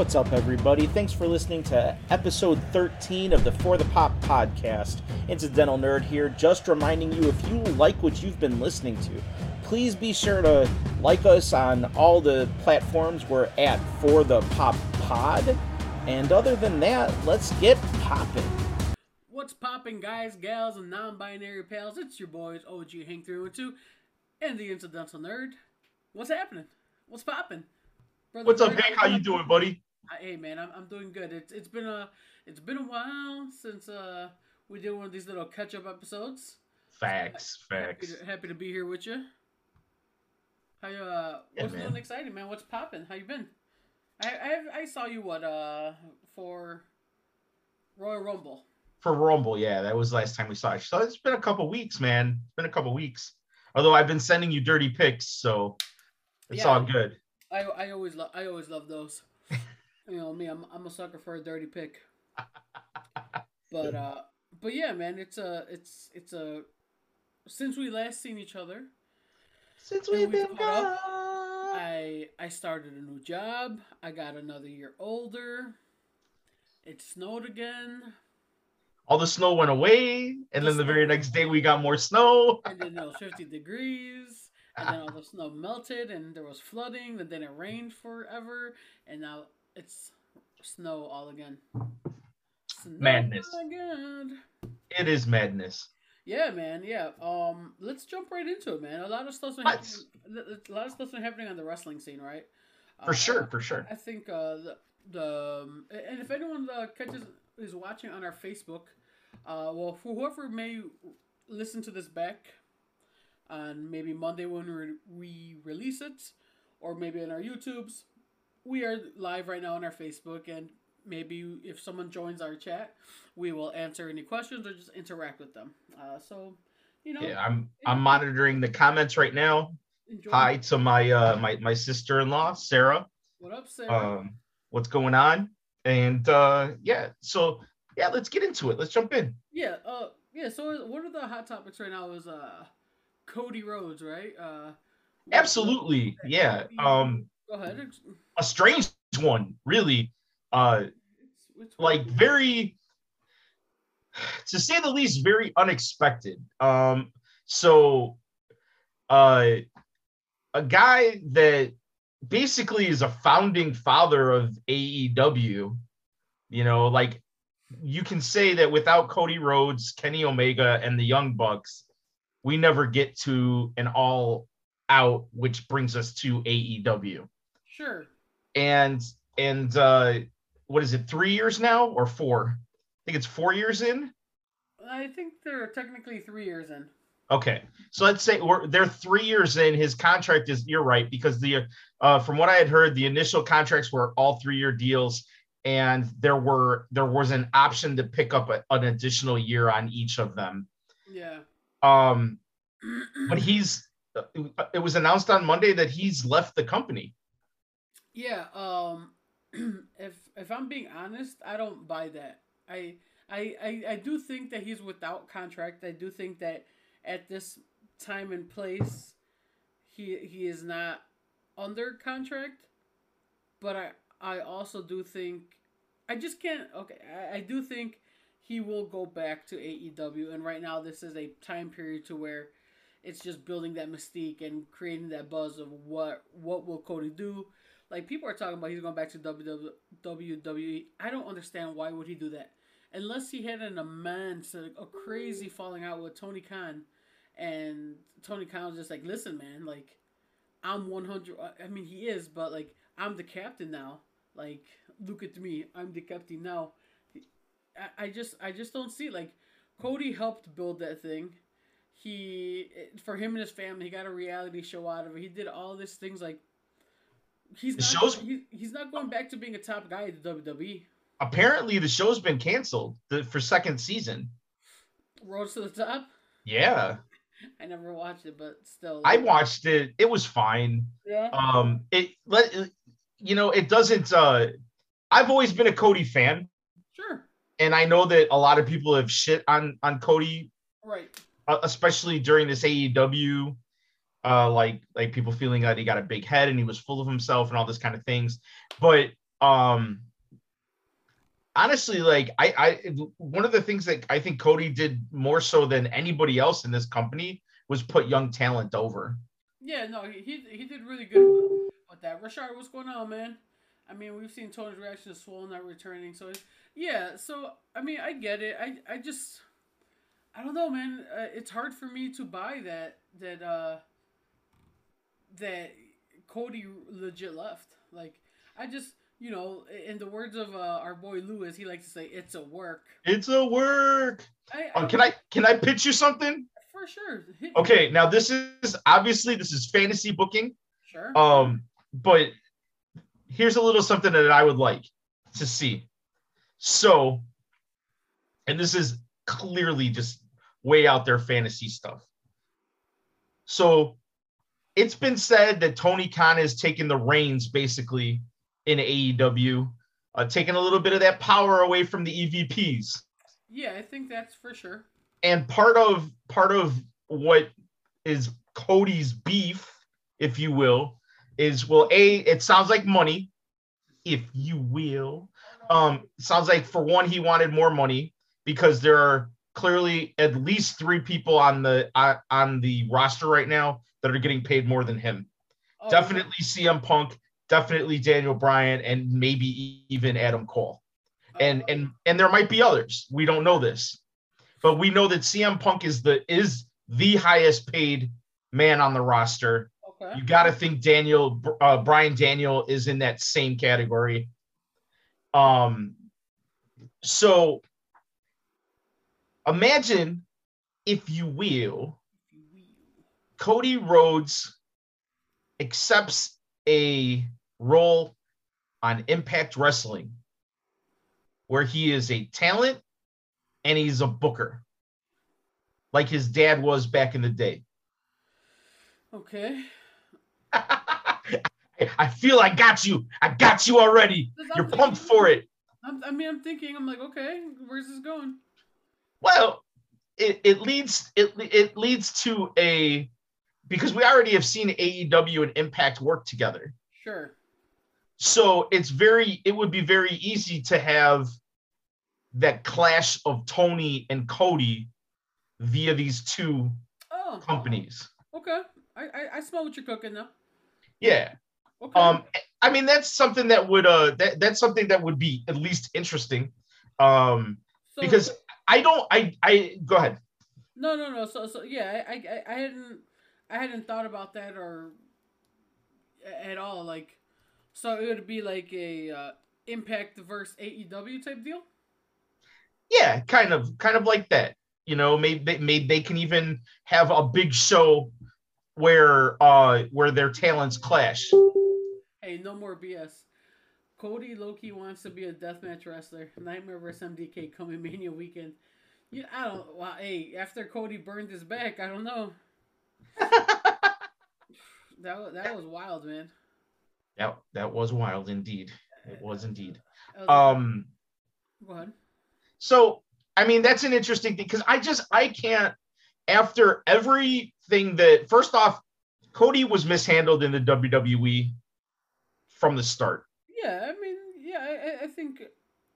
What's up, everybody? Thanks for listening to episode 13 of the For the Pop podcast. Incidental Nerd here, just reminding you if you like what you've been listening to, please be sure to like us on all the platforms we're at For the Pop Pod. And other than that, let's get popping. What's popping, guys, gals, and non-binary pals? It's your boys, OG Hank 312 and the Incidental Nerd. What's happening? What's popping? Brother What's up, Nerd, Hank? How you doing, buddy? Hey man, I'm, I'm doing good. It's it's been a it's been a while since uh we did one of these little catch up episodes. Facts, Happy facts. to, happy to be here with you. How you uh Yeah, what's man. exciting, man? What's popping? How you been? I I I saw you what uh for Royal Rumble. For Rumble, yeah, that was the last time we saw it. So it's been a couple weeks, man. It's been a couple weeks. Although I've been sending you dirty pics, so it's Yeah. all good. I I always love I always love those. You know me, I'm I'm a sucker for a dirty pick. But uh, but yeah, man, it's a it's it's a since we last seen each other, Since we've been gone. up. I I started a new job. I got another year older. It snowed again, All the snow went away, and The then the very next day we got more snow. and then it was 50 degrees, and then all the snow melted, and there was flooding, and then it rained forever, and now it's snow all again. Snow Madness. Again. It is madness. Yeah, man. Yeah. Um, let's jump right into it, man. A lot of stuff's been Let's. happening. A lot of stuff's been happening on the wrestling scene, right? For Uh, sure, for sure. I think uh, the the um, and if anyone uh, catches is watching on our Facebook, uh, well, for whoever may listen to this back on maybe Monday when we, we release it, or maybe on our YouTubes, we are live right now on our Facebook, and maybe if someone joins our chat, we will answer any questions or just interact with them. Uh, so, you know, Yeah, I'm I'm monitoring the comments right now. enjoy. Hi to my uh my my sister-in-law, Sarah. What up, Sarah? um, what's going on. And uh, yeah, so yeah, let's get into it. Let's jump in. Yeah, uh, yeah. So one of the hot topics right now is uh, Cody Rhodes, right? Uh, Absolutely, yeah. Um, Go ahead. A strange one, really. Uh, like very, to say the least, very unexpected. Um, so, uh, a guy that basically is a founding father of AEW. You know, like you can say that without Cody Rhodes, Kenny Omega, and the Young Bucks, we never get to an all out, which brings us to AEW. Sure. And and uh what is it, three years now or four? I think it's four years in. I think they're technically three years in. Okay, so let's say we're they're three years in. His contract is you're right because the uh, from what I had heard, the initial contracts were all three year deals, and there were there was an option to pick up a, an additional year on each of them. Yeah. Um, but he's it was announced on Monday that he's left the company. Yeah. Um, if if I'm being honest, I don't buy that. I I I, I do think that he's without contract. I do think that at this time and place, he he is not under contract. But I I also do think I just can't. Okay, I, I do think he will go back to AEW, and right now this is a time period to where it's just building that mystique and creating that buzz of what what will Cody do. Like people are talking about he's going back to WW WWE. I don't understand why would he do that unless he had an immense a, a crazy falling out with Tony Khan, and Tony Khan was just like, listen, man, like I'm 100. I mean, he is, but like I'm the captain now. Like, look at me, I'm the captain now. I, I just, I just don't see like Cody helped build that thing. He, for him and his family, he got a reality show out of it. He did all these things like. He's The not, show's- he, he's not going back to being a top guy at the. WWE. Apparently, the show's been canceled the, for second season. Road to the top. Yeah, I never watched it, but still. I watched it. It was fine. Yeah. Um, it let you know it doesn't. Uh, I've always been a Cody fan, Sure. and I know that a lot of people have shit on on Cody, Right. uh, especially during this AEW. Uh, like like people feeling that he got a big head and he was full of himself and all this kind of things. But um honestly like I I one of the things that I think Cody did more so than anybody else in this company was put young talent over. Yeah, no, he he, did really good with that. Rashard, what's going on, man? I mean, we've seen Tony's reaction to Swole not returning, so yeah. So I mean, I get it. I I just I don't know, man. Uh, it's hard for me to buy that that uh that Cody legit left. Like I just you know, in the words of uh, our boy Lewis, he likes to say, "It's a work." It's a work. I, I, um, can I can I pitch you something? For sure. Okay, now this is obviously this is fantasy booking. Sure. Um, but here's a little something that I would like to see. So, and this is clearly just way out there fantasy stuff. So, it's been said that Tony Khan has taken the reins basically in AEW, uh, taking a little bit of that power away from the EVPs. Yeah, I think that's for sure. And part of part of what is Cody's beef, if you will, is well, a it sounds like money, if you will. Um, sounds like for one, he wanted more money because there are clearly at least three people on the uh, on the roster right now that are getting paid more than him. Oh, Definitely CM Punk, definitely Daniel Bryan, and maybe even Adam Cole. And and and there might be others. We don't know this, but we know that CM Punk is the is the highest paid man on the roster. Okay. You got to think Daniel uh, Bryan Daniel is in that same category. Um, so imagine, if you will, Cody Rhodes accepts a role on Impact Wrestling where he is a talent and he's a booker, like his dad was back in the day. Okay. I feel I got you. I got you already. You're thinking, pumped for it. I'm, i mean, I'm thinking, I'm like, okay, where's this going? Well, it, it leads it it leads to a because we already have seen AEW and Impact work together. Sure. So it's very, it would be very easy to have that clash of Tony and Cody via these two oh. companies. Okay. I, I, I smell what you're cooking though. Yeah. Okay. Um, I mean that's something that would uh that, that's something that would be at least interesting. Um so, because I don't I I go ahead. No, no, no. So so yeah, I I, I hadn't I hadn't thought about that or at all. Like so it would be like a uh, Impact versus AEW type deal. Yeah, kind of, kind of like that. You know, maybe maybe they can even have a big show where uh where their talents clash. Hey, no more BS. Cody Loki wants to be a deathmatch wrestler. Nightmare vs MDK coming Mania weekend. Yeah, I don't. Well, hey, after Cody burned his back, I don't know. that that was wild, man. That that was wild indeed. It was indeed. Um go ahead. So I mean that's an interesting thing because I just I can't after everything that first off, Cody was mishandled in the WWE from the start. Yeah, I mean, yeah, I, I think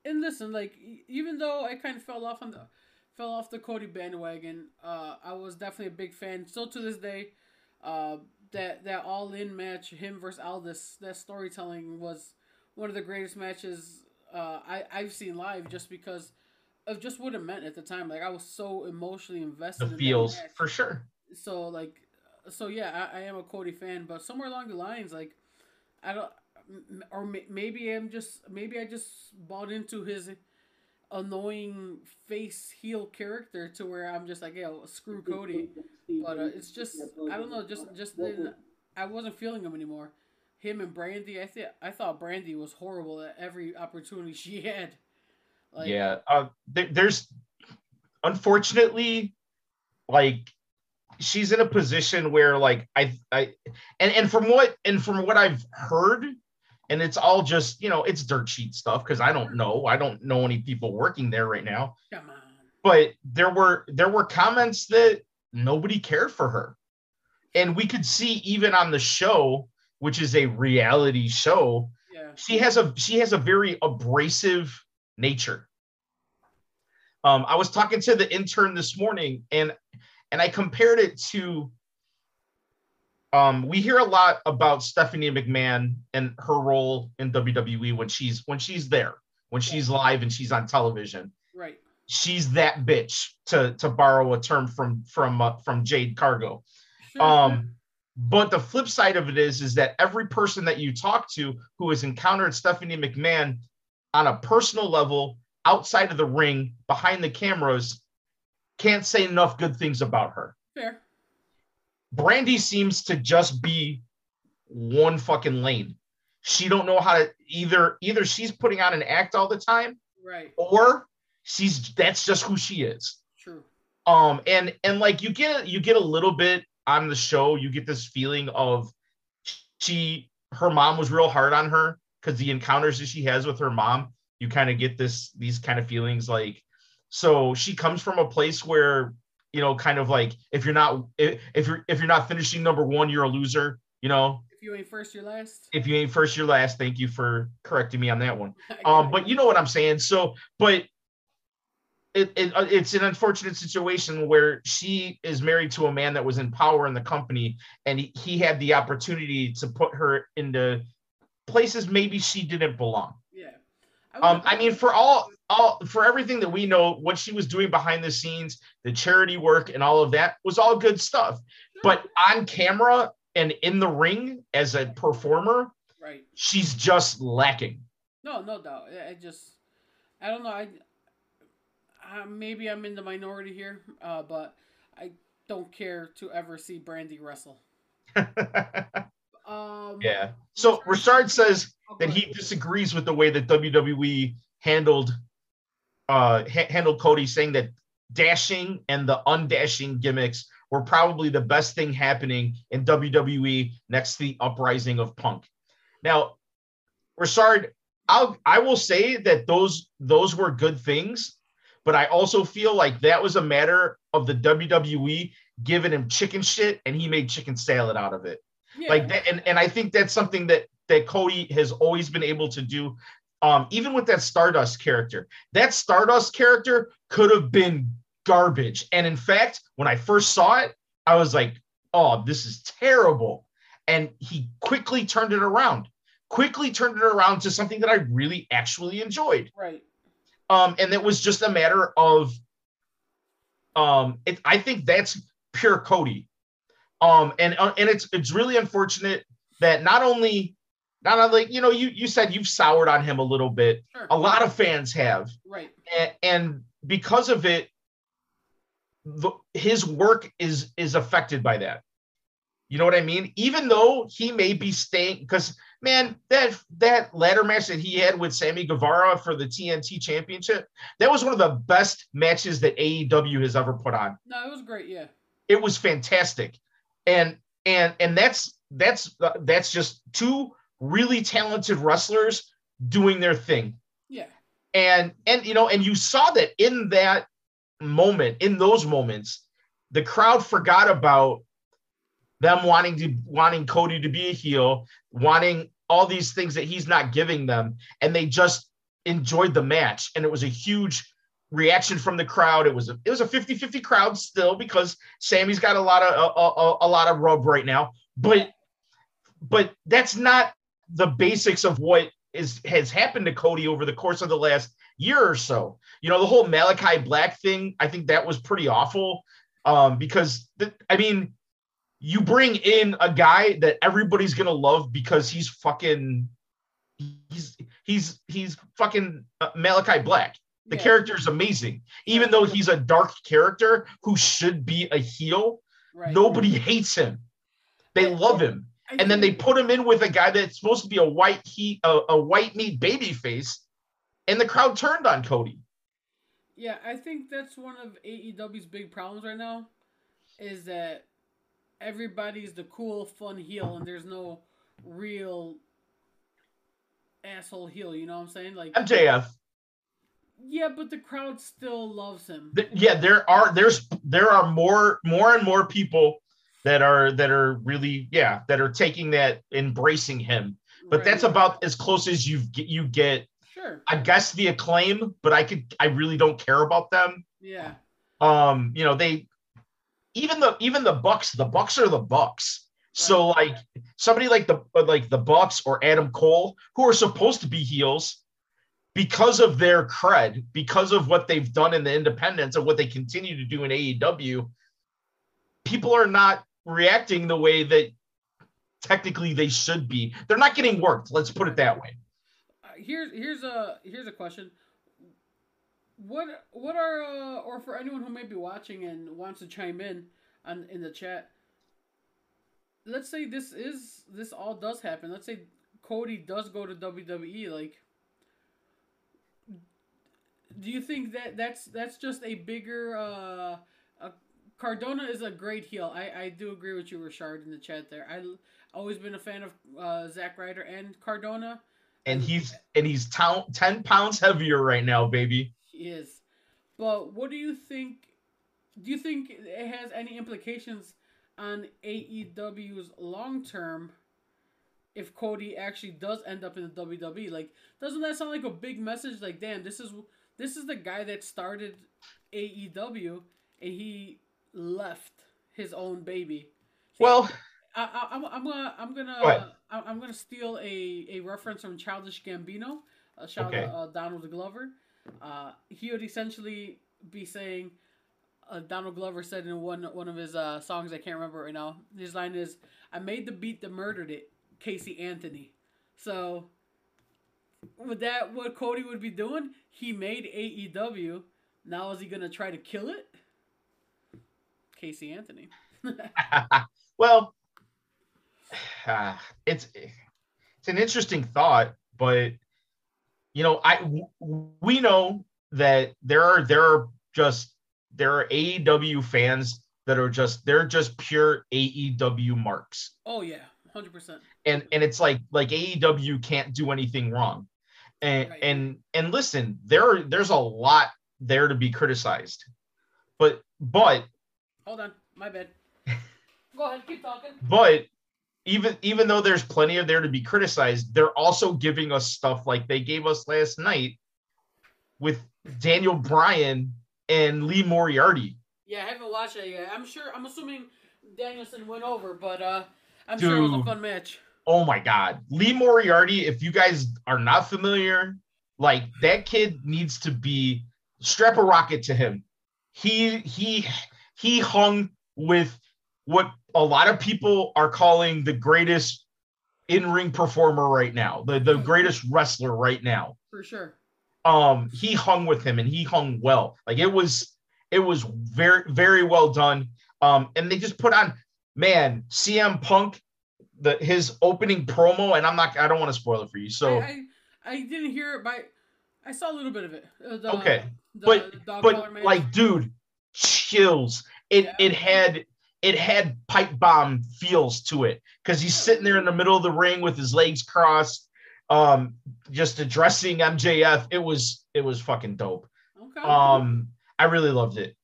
and listen, like even though I kind of fell off on the fell off the Cody bandwagon, uh, I was definitely a big fan. Still to this day, uh, that that all in match, him versus Aldis, that storytelling was one of the greatest matches uh, I I've seen live, just because of just what it meant at the time. Like I was so emotionally invested. The in feels for sure. So like, so yeah, I, I am a Cody fan, but somewhere along the lines, like, I don't, or maybe I'm just maybe I just bought into his annoying face heel character to where I'm just like, yeah, screw Cody. But uh, it's just I don't know, just just I wasn't feeling him anymore. Him and Brandi, I think I thought Brandi was horrible at every opportunity she had. Like, yeah, uh, there, there's unfortunately like she's in a position where like I I and and from what and from what I've heard and it's all just you know it's dirt sheet stuff because i don't know i don't know any people working there right now Come on. but there were there were comments that nobody cared for her and we could see even on the show which is a reality show yeah. she has a she has a very abrasive nature. Um, I was talking to the intern this morning, and and I compared it to. Um, we hear a lot about Stephanie McMahon and her role in WWE when she's when she's there, when she's live and she's on television. Right. She's that bitch to to borrow a term from from uh, from Jade Cargill. Sure, Um, but the flip side of it is, is that every person that you talk to who has encountered Stephanie McMahon on a personal level, outside of the ring, behind the cameras, can't say enough good things about her. fair. Brandi seems to just be one fucking lane. She don't know how to either either she's putting on an act all the time Right. or she's that's just who she is. True. um and and like you get you get a little bit on the show you get this feeling of she her mom was real hard on her because the encounters that she has with her mom you kind of get this these kind of feelings like so she comes from a place where you know kind of like if you're not if, if you're if you're not finishing number one you're a loser you know If you ain't first, you're last. if you ain't first you're last thank you for correcting me on that one um, but you know what I'm saying. So, but it, it uh, it's an unfortunate situation where she is married to a man that was in power in the company, and he, he had the opportunity to put her into places maybe she didn't belong. Um, I mean, for all all for everything that we know, what she was doing behind the scenes, the charity work, and all of that was all good stuff. But on camera and in the ring as a performer, right. she's just lacking. No, no doubt. I I just, I don't know. I, uh, maybe I'm in the minority here, uh, but I don't care to ever see Brandi wrestle. Um, Yeah. So Richard says that he disagrees with the way that WWE handled uh ha- handled Cody, saying that dashing and the undashing gimmicks were probably the best thing happening in WWE next to the uprising of Punk. Now, Richard, I'll I will say that those those were good things, but I also feel like that was a matter of the WWE giving him chicken shit and he made chicken salad out of it Yeah. like that and, and i think that's something that that cody has always been able to do um even with that stardust character. That stardust character could have been garbage. And in fact when i first saw it i was like oh this is terrible. And he quickly turned it around quickly turned it around to something that i really actually enjoyed. Right. um and it was just a matter of um it, i think that's pure cody. Um and uh, and it's it's really unfortunate that not only not only you know you you said you've soured on him a little bit Sure. a lot of fans have Right. and, and because of it the, his work is is affected by that you know what i mean even though he may be staying because man that that ladder match that he had with Sammy Guevara for the TNT championship that was one of the best matches that AEW has ever put on No, it was great. Yeah. it was fantastic and and and that's that's uh, that's just two really talented wrestlers doing their thing. Yeah. and and you know and you saw that in that moment in those moments the crowd forgot about them wanting to wanting cody to be a heel wanting all these things that he's not giving them and they just enjoyed the match. And it was a huge reaction from the crowd. It was a it was a 50-50 crowd still because sammy's got a lot of a, a, a lot of rub right now. But but that's not the basics of what is has happened to Cody over the course of the last year or so. You know, the whole Malachi Black thing, I think that was pretty awful. Um, because the, I mean, you bring in a guy that everybody's gonna love because he's fucking he's he's he's fucking uh, Malachi Black. The Yeah. character is amazing, even though he's a dark character who should be a heel. Right. Nobody hates him; they love him and then they put him in with a guy that's supposed to be a white heat, a, a white meat baby face, and the crowd turned on Cody. Yeah, I think that's one of AEW's big problems right now, is that everybody's the cool, fun heel, and there's no real asshole heel. You know what I'm saying? Like, MJF, yeah, but the crowd still loves him. th- yeah, there are there's there are more more and more people that are that are really yeah that are taking that embracing him. but Right. that's about as close as you get. You get, Sure. I guess, the Acclaimed. But I could, I really don't care about them. Yeah. Um, you know, they even the even the Bucks. The Bucks are the Bucks. So like somebody like the like the Bucks or Adam Cole, who are supposed to be heels, because of their cred, because of what they've done in the independents and what they continue to do in AEW, people are not reacting the way that technically they should be. They're not getting worked. Let's put it that way. Uh, here's here's a here's a question. What what are uh, or for anyone who may be watching and wants to chime in on in the chat. Let's say this is this all does happen. Let's say Cody does go to WWE. Like, do you think that that's that's just a bigger? uh Cardona is a great heel. I I do agree with you, Richard, in the chat there. I always been a fan of uh, Zack Ryder and Cardona. And he's and he's town, 10 pounds heavier right now, baby. He is. But what do you think? Do you think it has any implications on AEW's long term if Cody actually does end up in the WWE? Like, doesn't that sound like a big message? Like, damn, this is this is the guy that started AEW and he left his own baby. Well, I, I, I'm, I'm gonna I'm gonna I- I'm gonna steal a, a reference from Childish Gambino. Uh, shout Okay. out uh, Donald Glover. Uh, he would essentially be saying, uh, Donald Glover said in one one of his uh, songs I can't remember right now. His line is, "I made the beat that murdered it, Casey Anthony." So, with that, what Cody would be doing? He made AEW. Now is he gonna try to kill it? Casey Anthony. well, uh, it's it's an interesting thought, but you know, I w- we know that there are there are just there are AEW fans that are just they're just pure AEW marks. oh yeah, hundred percent. and and it's like like AEW can't do anything wrong. And Right. and and listen, there there's a lot there to be criticized. But but Hold on, my bad. Go ahead, keep talking. but even even though there's plenty of there to be criticized, they're also giving us stuff like they gave us last night with Daniel Bryan and Lee Moriarty. Yeah, I haven't watched it yet. I'm sure. I'm assuming Danielson went over, but uh, I'm sure it was a fun match. Oh my god. Lee Moriarty, if you guys are not familiar, like that kid needs to be strap a rocket to him. He he he hung with what a lot of people are calling the greatest in-ring performer right now, the, the greatest wrestler right now. For sure. Um, he hung with him and he hung well. Like it was it was very, very well done. Um, and they just put on man, CM Punk, the his opening promo, and I'm not I don't want to spoil it for you. So I, I I didn't hear it, but I saw a little bit of it. Uh, the, Okay, the, but- the dog collar but match. like dude chills it Yeah. it had it had pipe bomb feels to it because he's sitting there in the middle of the ring with his legs crossed um just addressing mjf it was it was fucking dope okay. um i really loved it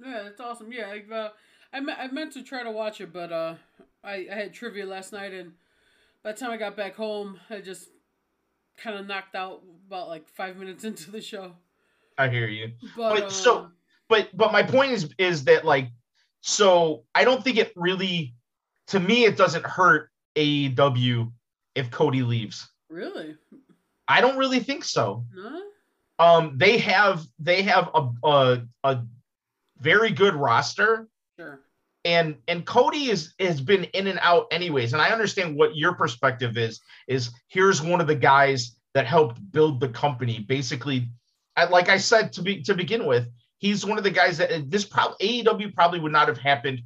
yeah, that's awesome. Yeah, I, uh, I, me- I meant to try to watch it, but uh, I, I had trivia last night, and by the time I got back home, I just kind of knocked out about like five minutes into the show. i hear you But But so- um, but but my point is is that like so i don't think it really to me it doesn't hurt aew if cody leaves. Really, i don't really think so. No. um they have they have a a, a very good roster. Sure. and and cody is has been in and out anyways. And i understand what your perspective is is here's one of the guys that helped build the company. Basically I, like i said to be to begin with he's one of the guys that this probably aew probably would not have happened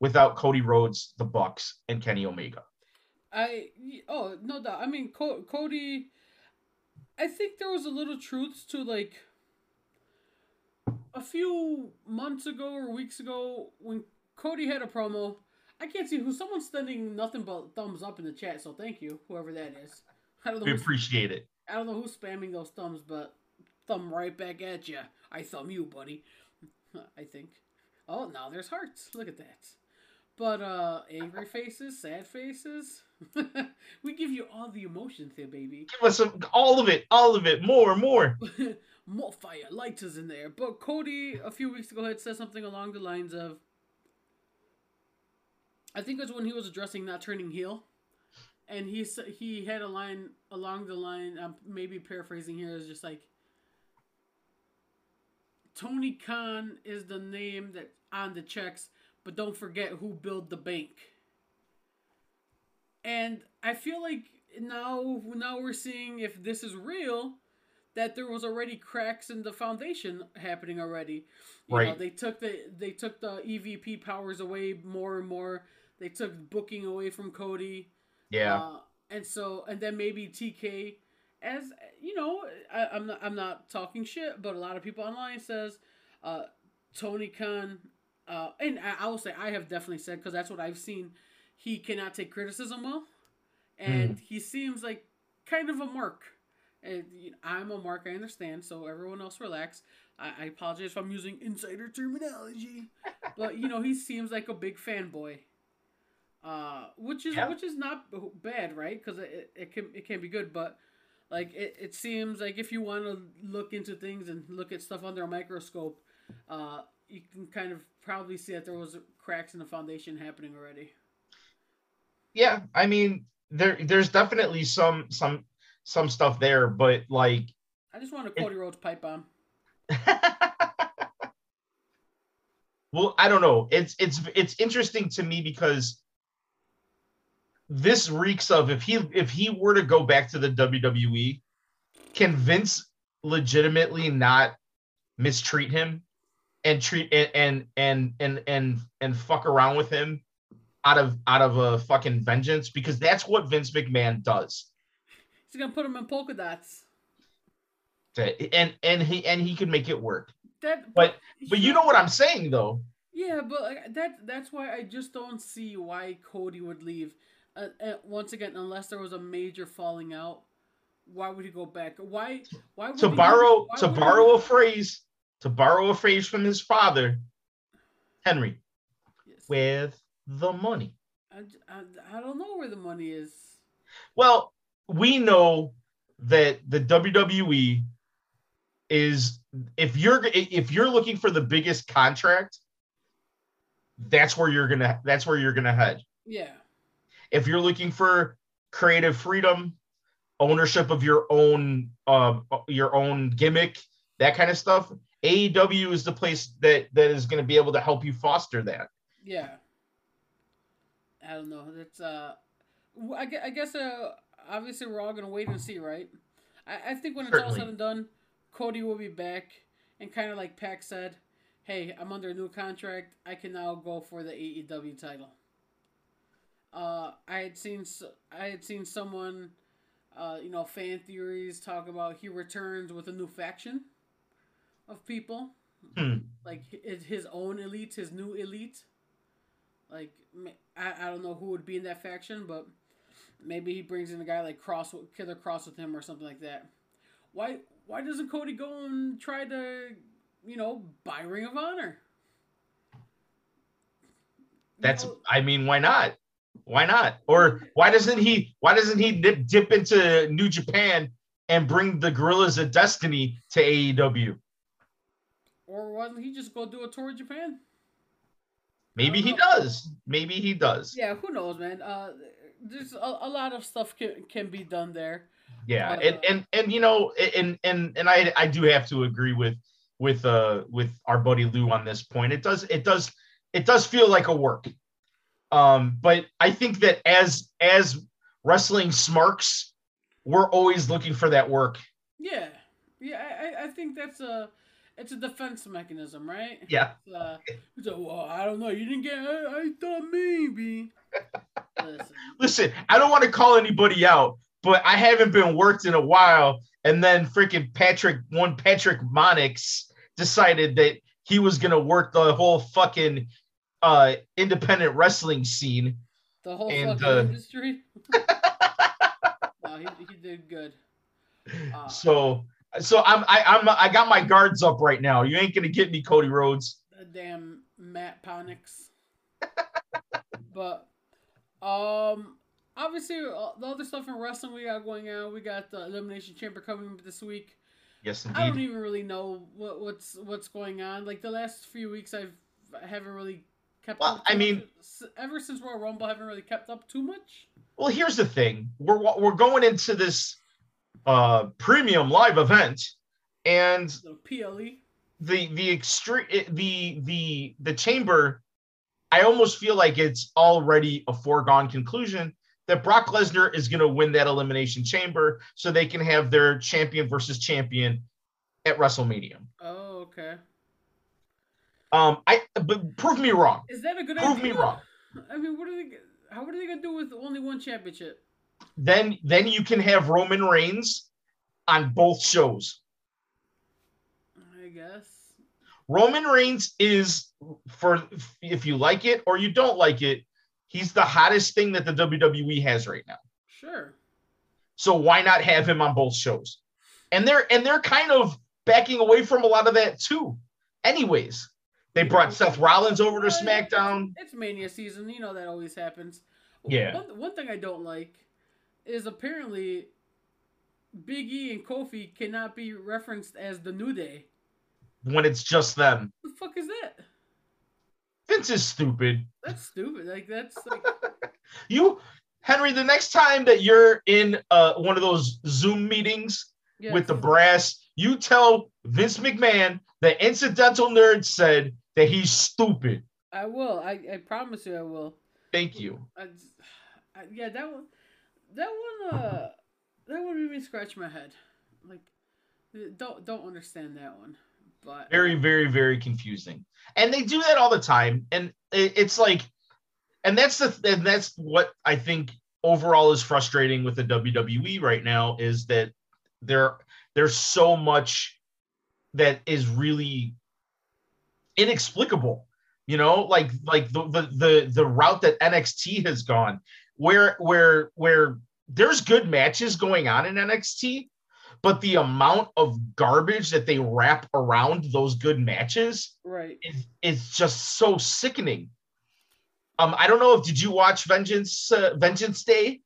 without cody rhodes the bucks and kenny omega I oh no doubt. I mean, Co- Cody. I think there was a little truth to like a few months ago or weeks ago when Cody had a promo. I can't see who someone's sending nothing but thumbs up in the chat. So thank you, whoever that is. I don't know. we appreciate it I don't know who's spamming those thumbs, but thumb right back at you. I thumb you, buddy. I think. Oh, now there's hearts. Look at that. But uh angry faces, sad faces. we give you all the emotions here, baby. Give us some, all of it, all of it, more, more. more fire, lighters in there. But Cody a few weeks ago had said something along the lines of I think it was when he was addressing not turning heel. And he he had a line along the line, I'm maybe paraphrasing here, is just like Tony Khan is the name that on the checks, but don't forget who built the bank. And I feel like now now we're seeing if this is real, that there was already cracks in the foundation happening already. You know, Right. they took the they took the EVP powers away more and more. They took booking away from Cody. Yeah. Uh, and so, and then maybe TK, as you know, I, I'm not I'm not talking shit, but a lot of people online says, uh, Tony Khan, uh, and I, I will say I have definitely said because that's what I've seen. He cannot take criticism well, and he seems like kind of a mark. And you know, I'm a mark, I understand. So everyone else relax. I, I apologize if I'm using insider terminology, but you know he seems like a big fanboy uh, which is Yeah. which is not bad, right? Because it, it can it can be good, but like it, it seems like if you want to look into things and look at stuff under a microscope, uh, you can kind of probably see that there was cracks in the foundation happening already. yeah i mean there there's definitely some some some stuff there but like I just want a Cody Rhodes pipe bomb. well i don't know it's it's it's interesting to me because this reeks of if he if he were to go back to the wwe can vince legitimately not mistreat him and treat and and and and and, and fuck around with him out of out of a fucking vengeance because that's what vince mcmahon does He's gonna put him in polka dots. And and he and he could make it work That, But- but you know what i'm saying though Yeah, but like, that that's why I just don't see why Cody would leave. Uh, uh, once again, unless there was a major falling out, why would he go back? Why? Why would to borrow to would he- borrow a phrase to borrow a phrase from his father henry Yes. with the money I I don't know where the money is. well we know that the wwe is if you're if you're looking for the biggest contract that's where you're gonna that's where you're gonna head Yeah, if you're looking for creative freedom ownership of your own uh your own gimmick that kind of stuff aew is the place that that is going to be able to help you foster that yeah. I don't know. That's uh, I guess, I guess uh, obviously we're all gonna wait and see, right? I, I think when it's all said and done, Cody will be back, and kind of like Pac said, "Hey, I'm under a new contract. I can now go for the AEW title." Uh, I had seen I had seen someone, uh, you know, fan theories talk about he returns with a new faction of people, Hmm. like his own elite, his new elite. Like I, I don't know who would be in that faction, but maybe he brings in a guy like Kross Killer Kross with him or something like that. Why why doesn't Cody go and try to you know buy Ring of Honor? You that's know, i mean why not why not? Or why doesn't he why doesn't he dip, dip into new japan and bring the Guerrillas of Destiny to aew or wasn't he just go do a tour of Japan? maybe he Uh, does. Maybe he does. Yeah, who knows, man. Uh, there's a, a lot of stuff can can be done there. yeah But, and uh, and and you know and and and i i do have to agree with with uh with our buddy lou on this point. It does it does it does feel like a work um but i think that as as wrestling smarks we're always looking for that work Yeah, yeah. I, I- think that's a it's a defense mechanism, right? yeah Uh, so, well, I don't know. You didn't get. I, I thought maybe. Listen, listen i don't want to call anybody out but i haven't been worked in a while and then freaking patrick one patrick monix decided that he was going to work the whole fucking uh independent wrestling scene the whole And, fucking uh, industry. no, he, he did good. Uh, so so i'm I, i'm i got my guards up right now you ain't gonna get me cody rhodes the damn Matt Ponix. But um, obviously uh, the other stuff in wrestling we got going on. We got the elimination chamber coming this week. Yes, indeed. I don't even really know what, what's what's going on. Like the last few weeks, I've I haven't really kept. Well, I mean- much. Ever since Royal Rumble, I haven't really kept up too much. Well, here's the thing: we're we're going into this uh premium live event, and The PLE. the the extreme the the the chamber. I almost feel like it's already a foregone conclusion that Brock Lesnar is going to win that elimination chamber, so they can have their champion versus champion at WrestleMania. Oh, okay. Um, I but prove me wrong. Is that a good Prove idea? me wrong. I mean, what are they? How are they gonna do with only one championship? Then then you can have Roman Reigns on both shows. I guess. Roman Reigns is for if you like it or you don't like it, he's the hottest thing that the WWE has right now. Sure. So why not have him on both shows? And they're and they're kind of backing away from a lot of that too. Anyways, they brought Seth Rollins over to SmackDown. It's, Mania season. You know that always happens. Yeah. One, one thing I don't like is apparently Big E and Kofi cannot be referenced as the New Day. when it's just them. What the fuck is that? Vince is stupid. That's stupid. Like that's like You Henry, the next time that you're in uh, one of those Zoom meetings yeah, with the brass, you tell Vince McMahon the incidental nerd said that he's stupid. I will. I, I promise you, I will. Thank you. I, I, yeah, that one, that one, uh, that one made me scratch my head. Like, don't don't understand that one. But Very, very, very confusing. And they do that all the time. And it, it's like, and that's the and that's what I think overall is frustrating with the WWE right now is that there there's so much that is really inexplicable. You know, like like the the the, the route that NXT has gone, where where where there's good matches going on in NXT, but the amount of garbage that they wrap around those good matches right, is, is just so sickening. Um, I don't know if did you watch Vengeance uh, Vengeance Day?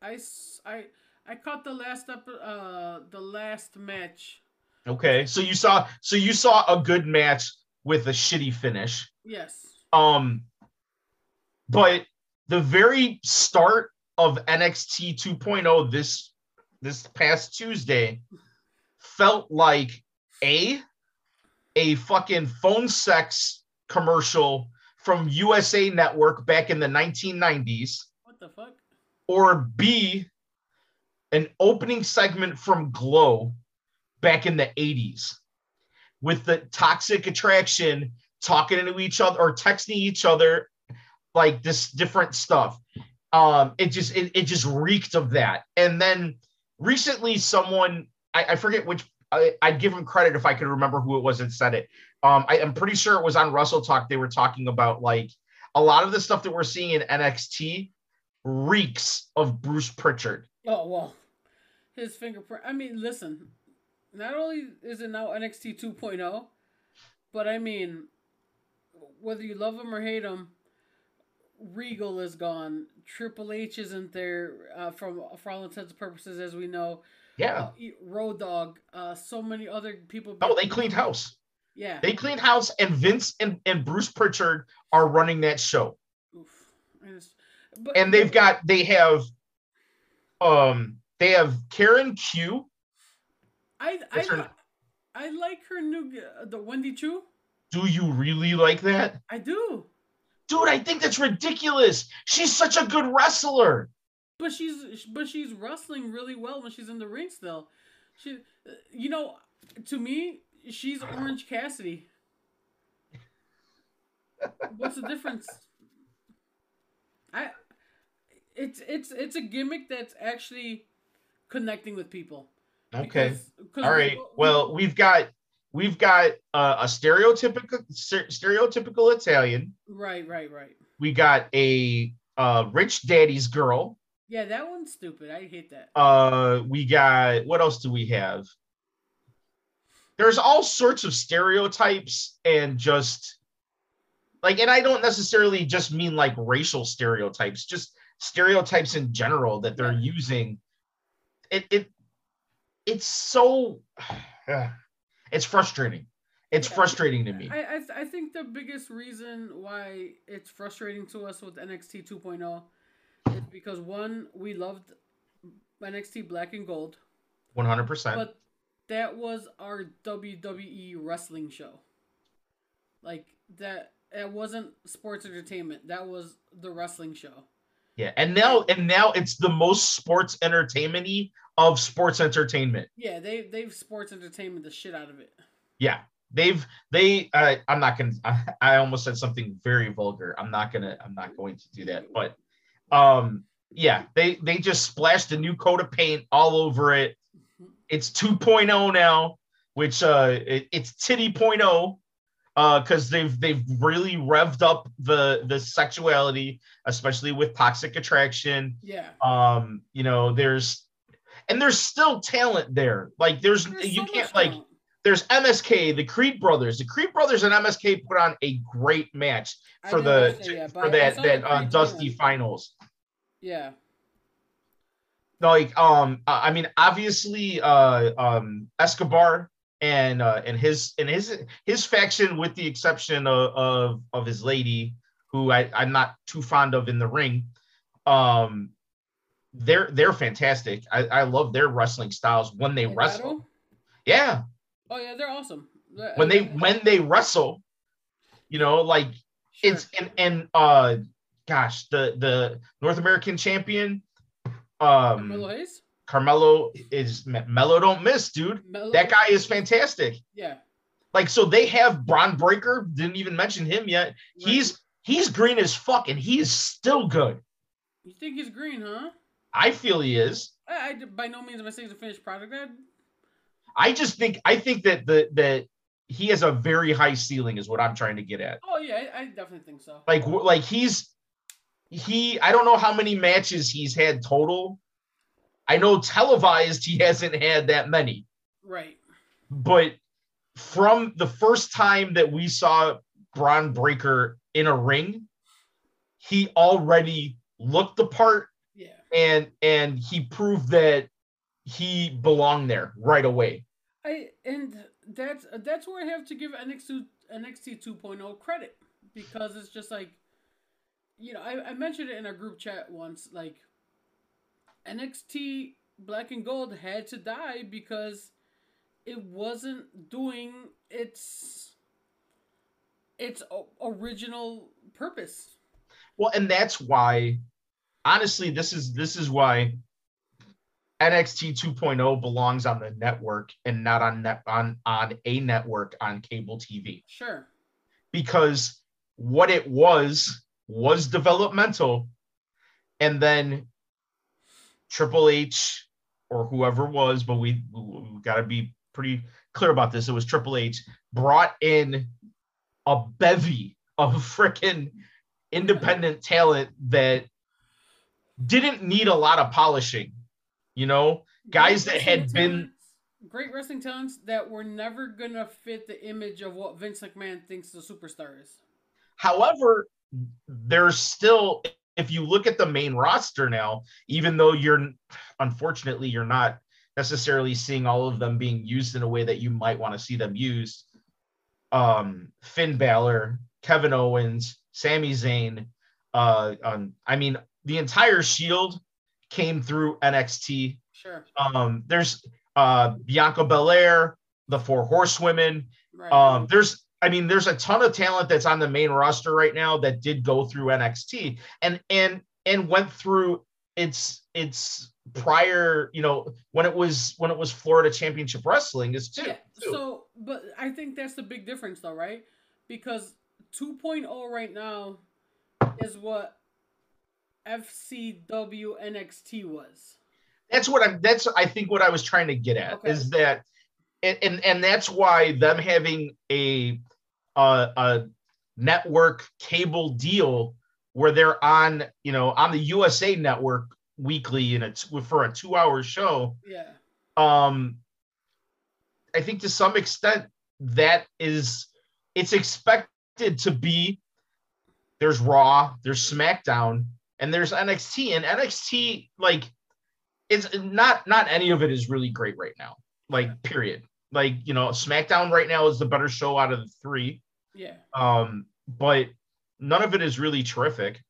I I I caught the last up, uh, the last match. Okay, so you saw so you saw a good match with a shitty finish. Yes. Um, but the very start of NXT 2.0 this this past Tuesday felt like a a fucking phone sex commercial from USA Network back in the 1990s What the fuck? or B an opening segment from Glow back in the 80s with the toxic attraction talking to each other or texting each other like this different stuff um it just it, it just reeked of that and then recently someone i, I forget which I, i'd give him credit if i could remember who it was that said it um I, i'm pretty sure it was on WrestleTalk they were talking about like a lot of the stuff that we're seeing in nxt reeks of bruce pritchard Oh well, his fingerprint. I mean, listen. Not only is it now NXT 2.0, but I mean, whether you love him or hate him, Regal is gone. Triple H isn't there uh, from for all intents and purposes, as we know. yeah Uh, Road Dog. Uh, so many other people. oh they cleaned house Yeah. they cleaned house and vince and, and bruce pritchard are running that show Oof. But, and they've got they have um they have Karen Q. I I, her- I like her new uh, the Wendy Choo. Do you really like that? I do. Dude, I think that's ridiculous. She's such a good wrestler. But she's but she's wrestling really well when she's in the ring still. She, uh, you know, to me, she's Orange Cassidy. What's the difference? I, it's it's it's a gimmick that's actually connecting with people. Okay. Because- 'cause All we- we- Well, we've got we've got uh, a stereotypical stereotypical Italian. right, right, right. We got a uh, rich daddy's girl. Yeah, that one's stupid. I hate that. Uh, we got what else do we have? There's all sorts of stereotypes and just like and i don't necessarily just mean like racial stereotypes just stereotypes in general that they're using it it it's so it's frustrating it's Yeah. frustrating to me I I, th- I think the biggest reason why it's frustrating to us with NXT 2.0 is because one, we loved NXT Black and Gold, 100% but that was our WWE wrestling show. Like that, it wasn't sports entertainment. That was the wrestling show. Yeah, and now and now it's the most sports entertainmenty of sports entertainment. Yeah, they they've sports entertainment the shit out of it. Yeah, they've they. Uh, I'm not gonna. I, I almost said something very vulgar. I'm not gonna. I'm not going to do that. But, um, yeah, they they just splashed a new coat of paint all over it. Mm-hmm. It's 2.0 now, which uh, it, it's titty.0 because uh, they've they've really revved up the the sexuality, especially with Toxic Attraction. Yeah. Um, you know, there's and there's still talent there. Like there's, there's you so can't like there's MSK, the Creed brothers. The Creed brothers and MSK put on a great match for the to, yet, for that that uh, Dusty Finals. Yeah. Like um, I mean, obviously, uh, um, Escobar and uh, and his and his his faction, with the exception of of, of his lady, who I I'm not too fond of in the ring, um, they're they're fantastic. I I love their wrestling styles when they In wrestle. battle? Yeah, Oh yeah, they're awesome. When they when they wrestle, you know, like sure. it's and and uh gosh the the north american champion um Carmelo Hayes. Carmelo is mello don't miss dude. Melo- that guy is fantastic. Yeah, like so they have Bron Breakker didn't even mention him yet. He's he's green as fuck and he is still good. You think he's green, huh? i feel he is. I, I by no means am I saying he's a finished product. I, i just think i think that the that he has a very high ceiling is what i'm trying to get at. Oh yeah, I, I definitely think so. like like he's he i don't know how many matches he's had total i know televised he hasn't had that many Right. but from the first time that we saw Bron Breakker in a ring he already looked the part Yeah. and and he proved that he belonged there right away I and that's that's where I have to give NXT NXT 2.0 credit because it's just like you know I, I mentioned it in our group chat once like NXT Black and Gold had to die because it wasn't doing its its original purpose. Well, and that's why, honestly, this is this is why NXT 2.0 belongs on the network and not on net on on a network on cable TV Sure. because what it was was developmental, and then Triple H or whoever was, but we, we, got to be pretty clear about this. It was Triple H brought in a bevy of freaking independent talent that didn't need a lot of polishing, you know, guys that had been great wrestling talents that were never gonna fit the image of what Vince McMahon thinks the superstar is. However, there's still, if you look at the main roster now, even though you're unfortunately you're not necessarily seeing all of them being used in a way that you might want to see them used. Um, Finn Balor, Kevin Owens, Sami Zayn. Uh, um, I mean, the entire Shield came through NXT. Sure. Um, there's uh Bianca Belair, the Four Horsewomen. Right. Um, there's, I mean, there's a ton of talent that's on the main roster right now that did go through NXT and and and went through its its prior, you know, when it was when it was Florida Championship Wrestling is too. yeah. too. So, but I think that's the big difference, though, right? Because 2.0 right now is what FCW NXT was. that's what I'm. That's I think what I was trying to get at Okay. is that, and and, and that's why them having a uh, a network cable deal where they're on, you know, on the USA Network weekly and it's for a two hour show. Yeah. um i think to some extent that is it's expected to be there's Raw, there's SmackDown, and there's NXT. And NXT, like, it's not not any of it is really great right now. Like, period. Like, you know, SmackDown right now is the better show out of the three. Yeah. Um, but none of it is really terrific.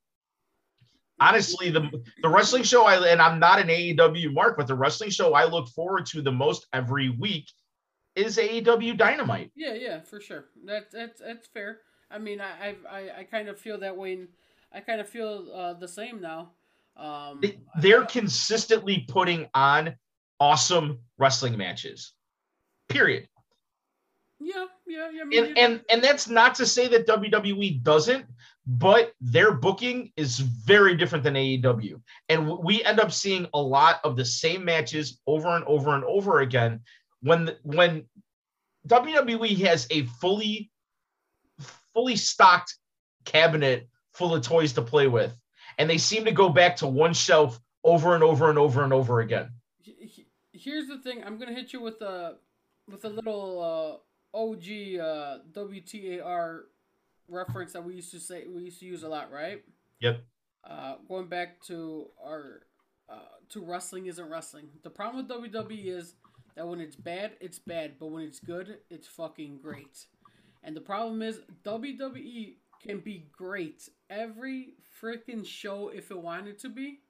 Honestly, the the wrestling show I and I'm not an AEW mark, but the wrestling show I look forward to the most every week is AEW Dynamite. Yeah, yeah, for sure. That that's that's fair. I mean, I I I kind of feel that way. And I kind of feel uh, the same now. Um, They- They're consistently putting on awesome wrestling matches. Period. Yeah, yeah, yeah. I mean, And and and that's not to say that WWE doesn't, but their booking is very different than AEW. And we end up seeing a lot of the same matches over and over and over again when when WWE has a fully fully stocked cabinet full of toys to play with and they seem to go back to one shelf over and over and over and over again. he- he- here's the thing. I'm gonna hit you with a with a little uh, OG uh, WTAR reference that we used to say we used to use a lot, right? Yep. Uh, going back to our uh, to wrestling isn't wrestling. The problem with WWE is that when it's bad, it's bad, but when it's good, it's fucking great. And the problem is WWE can be great every freaking show if it wanted to be,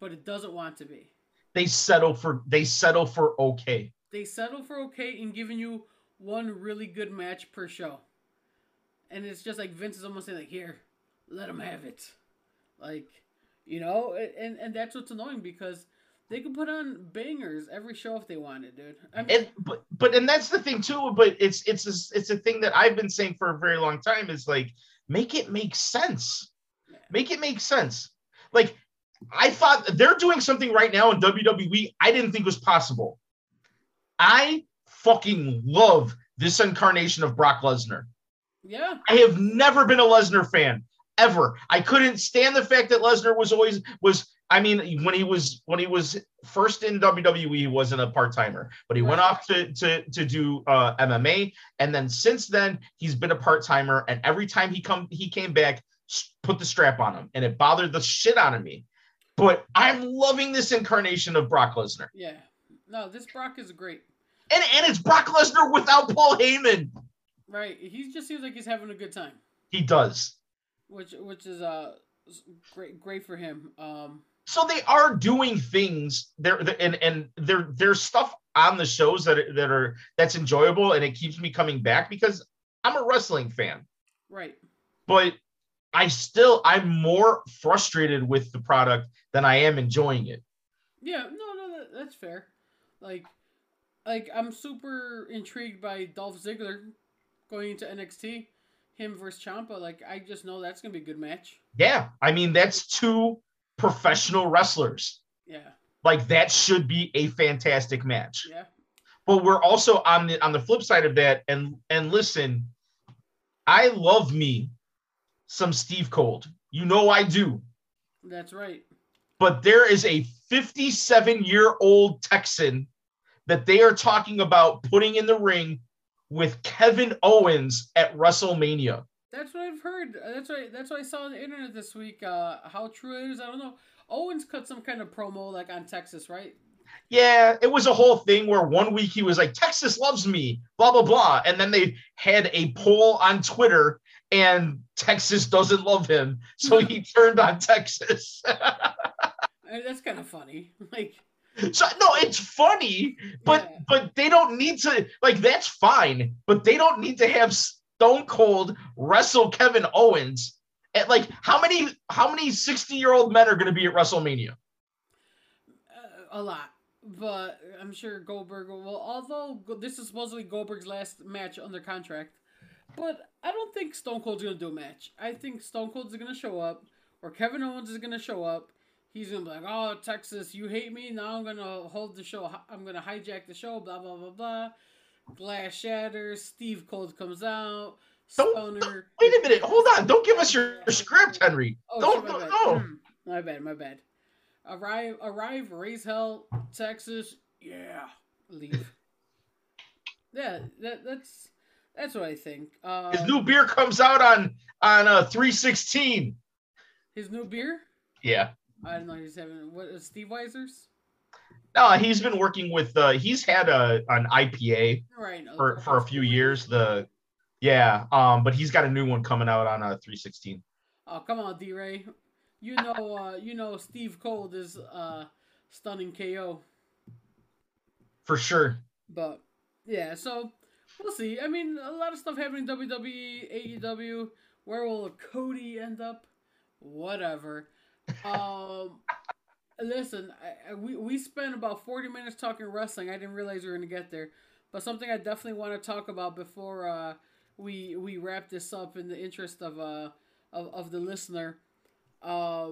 but it doesn't want to be. They settle for they settle for okay. They settle for okay in giving you one really good match per show. And it's just like Vince is almost saying like, "Here, let them have it." Like, you know, and and that's what's annoying because they could put on bangers every show if they wanted, dude. I mean, and but but and that's the thing too but it's it's a, it's a thing that i've been saying for a very long time is like make it make sense make it make sense like i thought they're doing something right now in wwe i didn't think was possible i fucking love this incarnation of brock lesnar yeah, I have never been a Lesnar fan ever. I couldn't stand the fact that Lesnar was always was. I mean, when he was when he was first in WWE, he wasn't a part timer, but he went off to to to do uh, MMA, and then since then he's been a part timer. And every time he come he came back, put the strap on him, and it bothered the shit out of me. But I'm loving this incarnation of Brock Lesnar, yeah. No, this Brock is great. And and it's Brock Lesnar without Paul Heyman. Right? He just seems like he's having a good time, He does. which which is uh great great for him. Um, so they are doing things there and and there there's stuff on the shows that are- that are that's enjoyable and it keeps me coming back because I'm a wrestling fan right. but I still I'm more frustrated with the product than I am enjoying it Yeah, no, no, that, that's fair. Like, like I'm super intrigued by Dolph Ziggler going into NXT, him versus Ciampa. Like, I just know that's gonna be a good match. yeah I mean that's two professional wrestlers Yeah, like that should be a fantastic match yeah, but we're also on the on the flip side of that and and listen I love me some Steve Cold you know I do that's right. but there is a 57 year old Texan that they are talking about putting in the ring with Kevin Owens at WrestleMania. That's what I've heard. Uh, That's what that's what I saw on the internet this week. Uh, how true it is, I don't know. Owens cut some kind of promo like on Texas, right? Yeah, it was a whole thing where one week he was like, Texas loves me, blah, blah, blah. And then they had a poll on Twitter and Texas doesn't love him. So he turned on Texas. That's kind of funny. Like, So no, it's funny, but Yeah. but they don't need to like that's fine, but they don't need to have Stone Cold wrestle Kevin Owens. At like how many how many 60 year old men are going to be at WrestleMania? uh, a lot. But I'm sure Goldberg will. Although this is supposedly Goldberg's last match under contract, but I don't think Stone Cold's gonna do a match. I think Stone Cold's gonna show up, or Kevin Owens is gonna show up. He's gonna be like, "Oh, Texas, you hate me. Now I'm gonna hold the show. I'm gonna hijack the show." Blah blah blah blah. Glass shatters. Steve Cold comes out. Don't- Stoner. Wait a minute, hold on. Don't give us your, your script, Henry. Oh, don't my bad. no. My bad, my bad. Arrive, arrive, raise hell, Texas. Yeah, leave. yeah, that that's That's what I think. Uh, His new beer comes out on on uh 316. his new beer. Yeah. I don't know. He's having what? is Steveweiser's. No, he's been working with uh he's had a an IPA Right. for for a few years. The yeah, um, but he's got a new one coming out on a 316. Oh come on, D Ray. You know, uh, you know, Steve Cold is uh, stunning KO. For sure. But yeah, so we'll see. I mean, a lot of stuff happening in WWE, AEW. Where will Cody end up? Whatever. Um, listen, I, I, we we spent about forty minutes talking wrestling. I didn't realize we were gonna get there, but something I definitely want to talk about before uh, we we wrap this up in the interest of uh of, of the listener. Uh,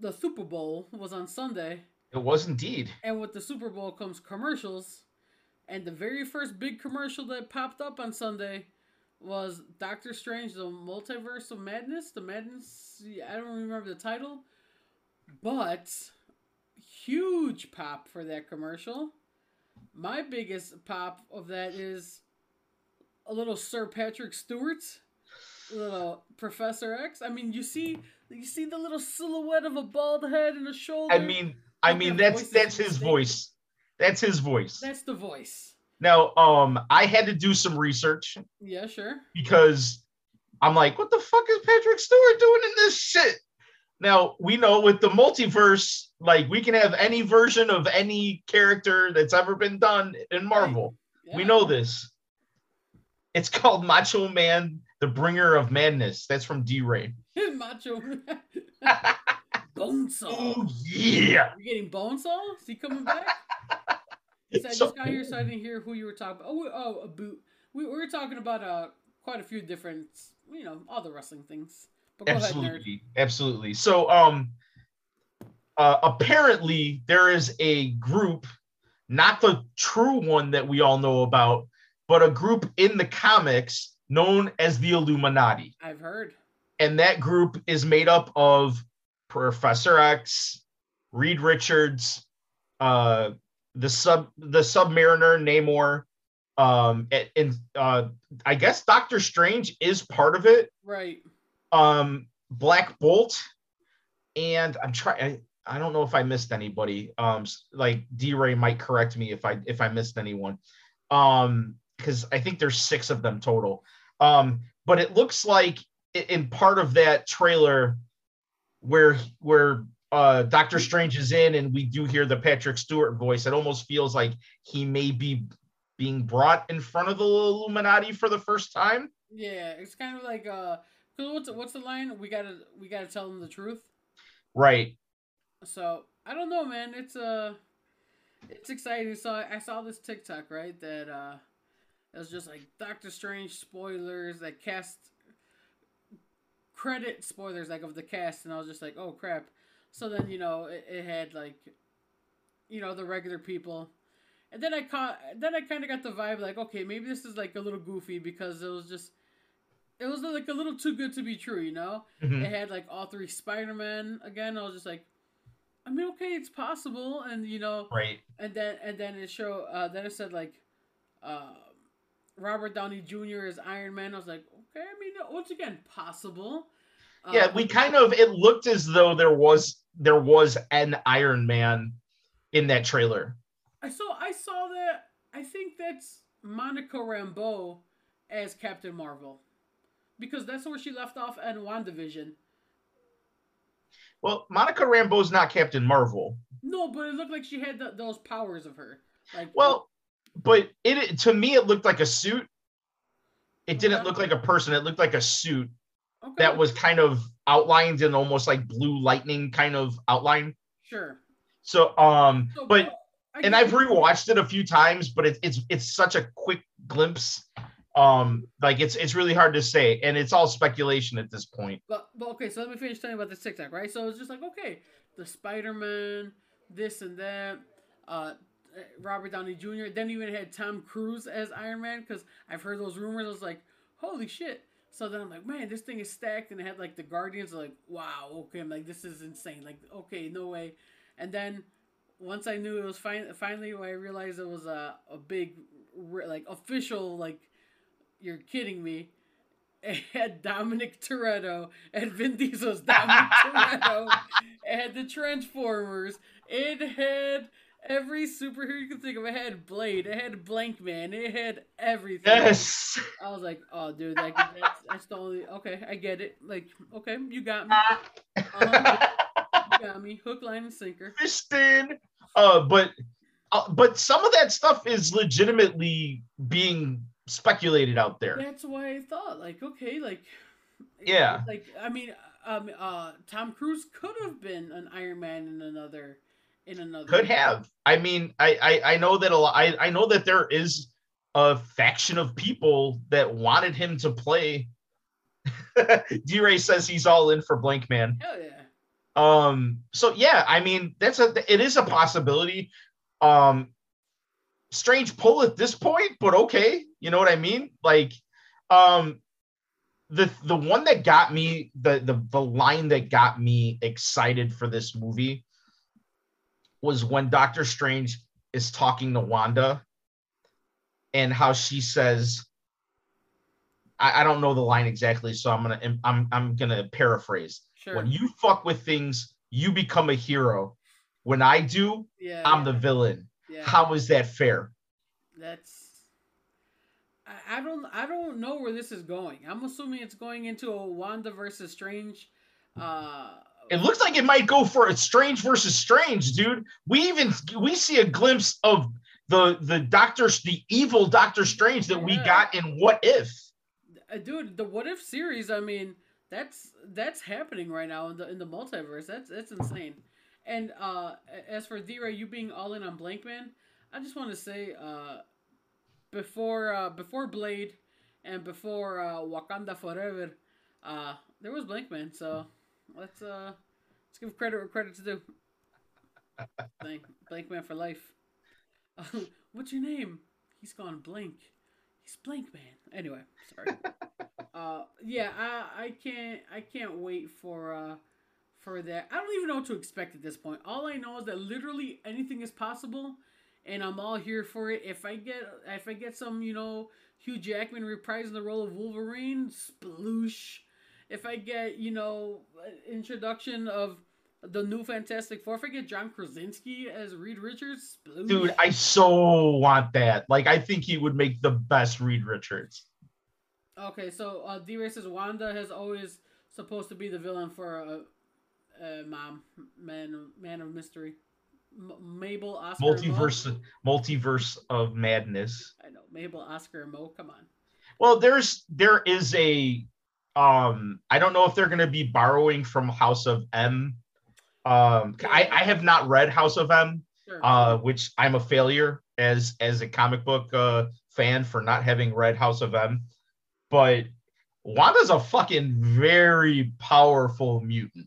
the Super Bowl was on Sunday. It was indeed. And with the Super Bowl comes commercials. And the very first big commercial that popped up on Sunday was Doctor Strange, the Multiverse of Madness. The Madness, I don't remember the title. But huge pop for that commercial. My biggest pop of that is a little Sir Patrick Stewart, little Professor X. I mean, you see, you see the little silhouette of a bald head and a shoulder. I mean, I mean that's that's his voice. That's his voice. That's the voice. Now, um, I had to do some research Yeah, sure. because I'm like, what the fuck is Patrick Stewart doing in this shit? Now we know with the multiverse, like we can have any version of any character that's ever been done in Marvel. We know this. It's called Macho Man, the bringer of madness. That's from D Ray. Macho. Bonesaw. Oh yeah. You're getting Bonesaw? Is he coming back? So I So- just got here, so I didn't hear who you were talking about. Oh, oh, a boot. We, we were talking about uh quite a few different, you know, all the wrestling things. But go ahead, absolutely absolutely so um uh, apparently there is a group not the true one that we all know about but a group in the comics known as the illuminati I've heard. and that group is made up of professor x reed richards uh the sub the submariner namor um and, and uh i guess doctor strange is part of it Right. um Black Bolt, and I'm trying. I, I don't know if I missed anybody. Um, like D Ray might correct me if I if I missed anyone. Um, because I think there's six of them total. Um, but it looks like in part of that trailer where where uh Doctor Strange is in and we do hear the Patrick Stewart voice, it almost feels like he may be being brought in front of the Illuminati for the first time. Yeah, it's kind of like uh, what's what's the line? We gotta we gotta tell them the truth. Right. So I don't know, man. It's uh it's exciting. So I, I saw this TikTok right that uh it was just like Doctor Strange spoilers that cast credit spoilers like of the cast, and I was just like, oh crap. So then you know it, it had like you know the regular people. And then I caught, then I kind of got the vibe like, okay, maybe this is like a little goofy because it was just, it was like a little too good to be true, you know. Mhm. It had like all three Spider Man again. I was just like, I mean, okay, it's possible, and you know, Right. and then and then it show uh, then it said like, uh, Robert Downey Jr. is Iron Man. I was like, okay, I mean, once again, possible. Yeah Uh, we kind of it looked as though there was there was an iron man in that trailer I saw I saw that. I think that's Monica Rambeau as Captain Marvel, because that's where she left off in WandaVision. well monica rambeau's not captain marvel No, but it looked like she had th those powers of her. Like, well but it to me it looked like a suit it didn't Okay. look like a person it looked like a suit okay, that was kind of outlined in almost like blue lightning kind of outline sure. so um So, but and i've rewatched it a few times but it's it's it's such a quick glimpse um like it's it's really hard to say and it's all speculation at this point But, but okay, so let me finish telling you about the TikTok, right? So it's just like okay, the Spider Man, this and that, uh, Robert Downey Jr. Then even had Tom Cruise as Iron Man because I've heard those rumors. I was like, holy shit. So then I'm like, man, this thing is stacked, and it had like the Guardians. Like, wow, okay, I'm like, this is insane. Like, okay, no way. And then once I knew it was fin- finally, when I realized it was a a big, like official, like you're kidding me. It had Dominic Toretto and Vin Diesel's Dominic Toretto. It had the Transformers. It had every superhero you can think of. It had Blade. It had Blank Man. It had everything. Yes. I was like, oh, dude, that, that's, that's the only. Okay, I get it. Like, okay, you got me. Uh-huh. you got me. Hook, line, and sinker. Fisted. Uh, but uh, but some of that stuff is legitimately being speculated out there. That's why I thought, like, okay, like, Yeah. like I mean, um, uh, Tom Cruise could have been an Iron Man in another, in another. Could have. I mean, I I, I know that a lot. I, I know that there is a faction of people that wanted him to play. D Ray says he's all in for Blank Man. Hell yeah. Um. So yeah, I mean that's a it is a possibility. Um. Strange pull at this point, but okay. You know what I mean? Like, um, the the one that got me the the the line that got me excited for this movie was when Doctor Strange is talking to Wanda and how she says I, I don't know the line exactly, so I'm gonna I'm I'm gonna paraphrase. Sure. When you fuck with things, you become a hero. When I do, yeah. I'm the villain. yeah. How is that fair? That's. I, I don't. I don't know where this is going. I'm assuming it's going into a Wanda versus Strange. Uh, It looks like it might go for a strange versus strange, dude. We even we see a glimpse of the the doctor the evil Doctor Strange that we got in What If. uh, dude, the What If series. I mean, that's that's happening right now in the in the multiverse. That's that's insane. And uh, as for D-Ray, you being all in on Blank Man, I just want to say, uh, before uh, before Blade and before uh, Wakanda Forever, uh, there was Blank Man. So let's uh, let's give credit where credit's due. Blank, Blank Man for life. what's your name? He's gone blank. He's Blank Man. Anyway, sorry. uh, yeah, I I can't I can't wait for uh for that. I don't even know what to expect at this point. All I know is that literally anything is possible, and I'm all here for it. If I get if I get some you know Hugh Jackman reprising the role of Wolverine, sploosh. If I get you know introduction of the new Fantastic Four, if I get John Krasinski as Reed Richards, sploosh. Dude, I so want that. Like, I think he would make the best Reed Richards. Okay, so uh, D-Ray says Wanda has always supposed to be the villain for uh, uh, Mom, Man, Man of Mystery, M- Mabel, Oscar. Multiverse, multiverse of madness. I know Mabel, Oscar, Mo. Come on. Well, there's there is a um I don't know if they're going to be borrowing from House of M. Um I I have not read House of M, Sure. uh which I'm a failure as as a comic book uh fan for not having read House of M. But Wanda's a fucking very powerful mutant.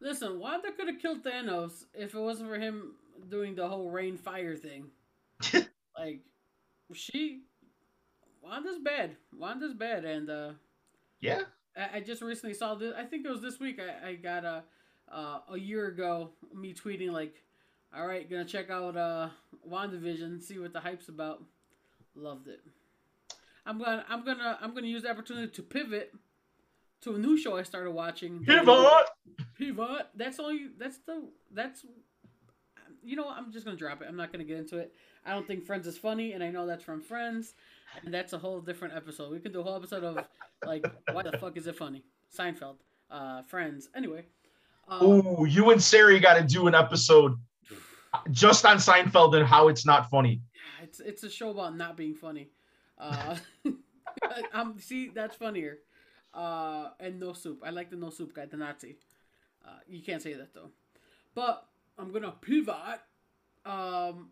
Listen, Wanda could have killed Thanos if it wasn't for him doing the whole rain fire thing. like, she, Wanda's bad. Wanda's bad, and uh, Yeah. I, I just recently saw this. I think it was this week. I, I got a uh, a year ago me tweeting like, "All right, gonna check out uh WandaVision, see what the hype's about." Loved it. I'm gonna I'm gonna I'm gonna use the opportunity to pivot to a new show I started watching. Pivot! Pivot. That's only that's the that's you know I'm just gonna drop it. I'm not gonna get into it. I don't think Friends is funny, and I know that's from Friends, and that's a whole different episode. We can do a whole episode of like why the fuck is it funny? Seinfeld, uh, Friends. Anyway, um, Ooh, you and Sari got to do an episode just on Seinfeld and how it's not funny. it's it's a show about not being funny. Uh, I'm see that's funnier. Uh, and no soup. I like the no soup guy, the Nazi. Uh, you can't say that though. But I'm gonna pivot. Um,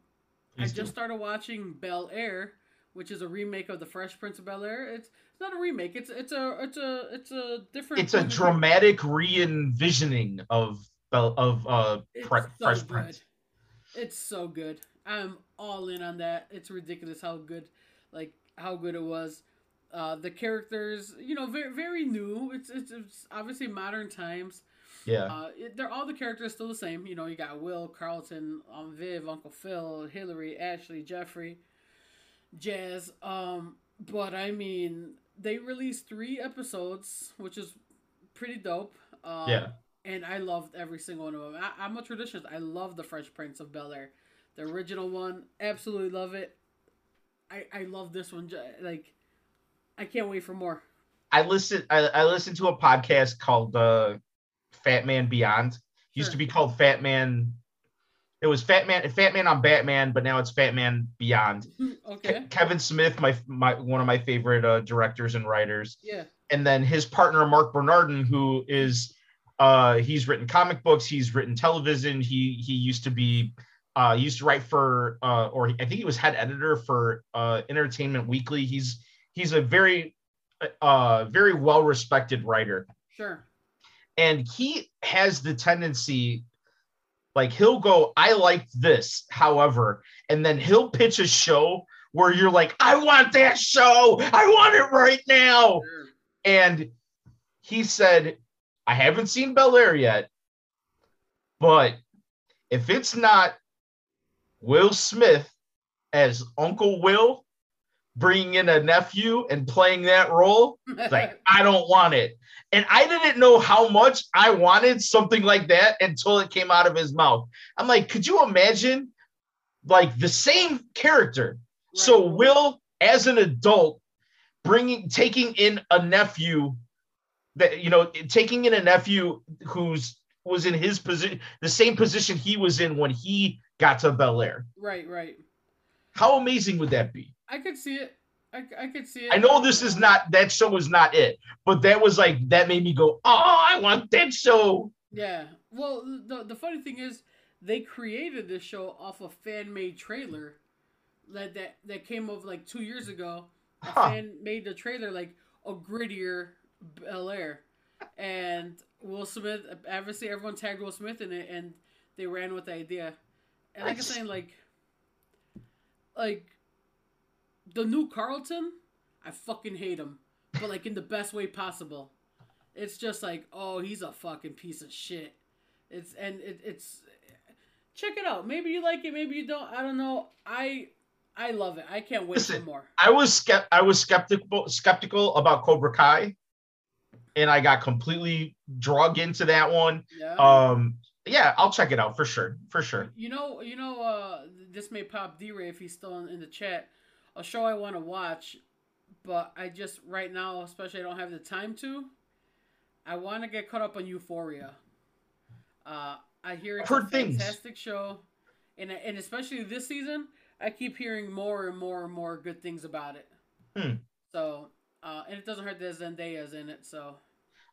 I do. just started watching Bel Air, which is a remake of the Fresh Prince of Bel Air. It's it's not a remake. It's it's a it's a it's a different. It's a of dramatic re-envisioning of Bel- of uh Pre- so Fresh good. Prince. It's so good. I'm all in on that. It's ridiculous how good, like how good it was. Uh, the characters, you know, very very new. It's it's, it's obviously modern times. Yeah. Uh, it, they're all the characters still the same. You know, you got Will, Carlton, um, Viv, Uncle Phil, Hillary, Ashley, Jeffrey, Jazz. Um, But I mean, they released three episodes, which is pretty dope. Um, Yeah. And I loved every single one of them. I, I'm a traditionalist. I love the Fresh Prince of Bel Air, the original one. Absolutely love it. I I love this one. Like, I can't wait for more. I listen. I, I listened to a podcast called uh, Fat Man Beyond. Used Sure. to be called Fat Man. It was Fat Man, Fat Man on Batman, but now it's Fat Man Beyond. Ke- okay. Kevin Smith, my my one of my favorite uh, directors and writers, Yeah. and then his partner Marc Bernardin, who is uh, he's written comic books, he's written television. He he used to be uh, used to write for uh, or I think he was head editor for uh, Entertainment Weekly. He's he's a very uh, very well respected writer Sure. and he has the tendency like he'll go i liked this however and then he'll pitch a show where you're like i want that show i want it right now Sure. and he said i haven't seen bel air yet but if it's not will smith as uncle will bringing in a nephew and playing that role like I don't want it. And I didn't know how much I wanted something like that until it came out of his mouth. I'm like, could you imagine like the same character? So Will as an adult bringing taking in a nephew that you know taking in a nephew who's was in his position the same position he was in when he got to Bel Air. Right. Right. How amazing would that be? I could see it. I, I could see it. I know this is not that show was not it, but that was like that made me go, oh, I want that show. Yeah. Well, the the funny thing is, they created this show off a fan made trailer that that that came over like two years ago. A Huh. fan made the trailer like a grittier Bel Air, and Will Smith. Obviously, everyone tagged Will Smith in it, and they ran with the idea. And like I'm saying, like, like the new Carlton, I fucking hate him, but like in the best way possible. It's just like, oh, he's a fucking piece of shit. It's and it, it's check it out. Maybe you like it, maybe you don't. I don't know. I I love it. I can't wait Listen, for more. I was skept I was skeptical skeptical about Cobra Kai, and I got completely drug into that one. Yeah. Um, yeah, I'll check it out for sure, for sure. You know, you know, uh, this may pop D-Ray if he's still in, in the chat. A show I want to watch, but I just right now, especially, I don't have the time to. I want to get caught up on Euphoria. Uh, I hear it's a heard things. fantastic show, and and especially this season, I keep hearing more and more and more good things about it. Hmm. So, uh, and it doesn't hurt that Zendaya's in it. So,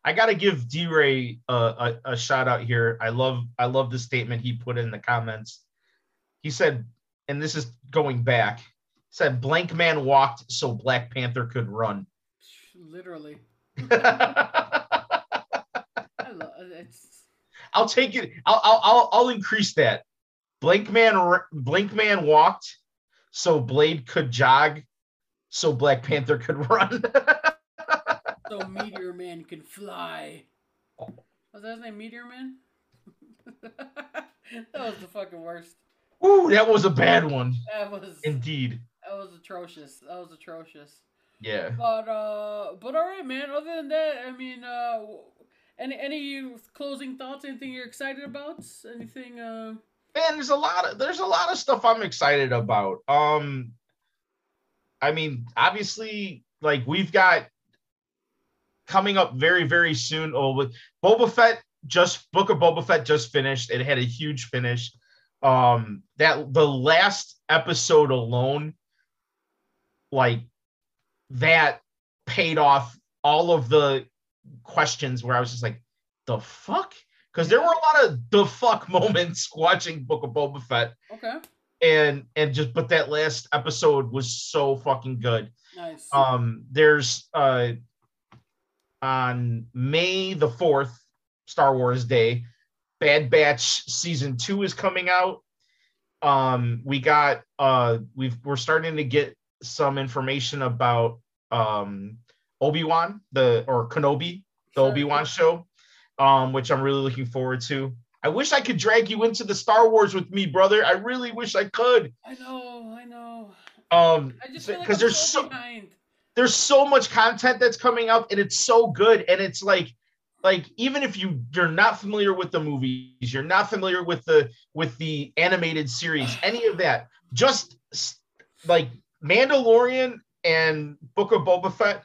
I gotta give D Ray a, a, a shout out here. I love I love the statement he put in the comments. He said, and this is going back, said blank man walked so Black Panther could run. literally, I love uh, it's. I'll take it. I'll, I'll I'll I'll increase that. Blank man Blank man walked so Blade could jog so Black Panther could run. So Meteor Man can fly. Oh. Was that his name, Meteor Man? that was the fucking worst. Ooh, that was a bad one. That was Indeed. That was atrocious. That was atrocious. Yeah. But uh, but all right, man. Other than that, I mean, uh, any any closing thoughts? Anything you're excited about? Anything? Uh, man there's a lot of there's a lot of stuff i'm excited about um i mean obviously like we've got coming up very very soon oh with boba fett just book of boba fett just finished it had a huge finish um that the last episode alone like that paid off all of the questions where i was just like the fuck because there were a lot of the fuck moments watching Book of Boba Fett, okay, and and just but that last episode was so fucking good. nice. Um, there's uh on May the fourth, Star Wars Day, Bad Batch season two is coming out. Um, we got uh we've we're starting to get some information about um Obi Wan the or Kenobi the Obi Wan show, um, which I'm really looking forward to. I wish I could drag you into the Star Wars with me, brother. I really wish I could. I know, I know. Um, feel like because there's so so behind. there's so much content that's coming up, and it's so good and it's like like even if you you're not familiar with the movies you're not familiar with the with the animated series any of that just like mandalorian and book of boba fett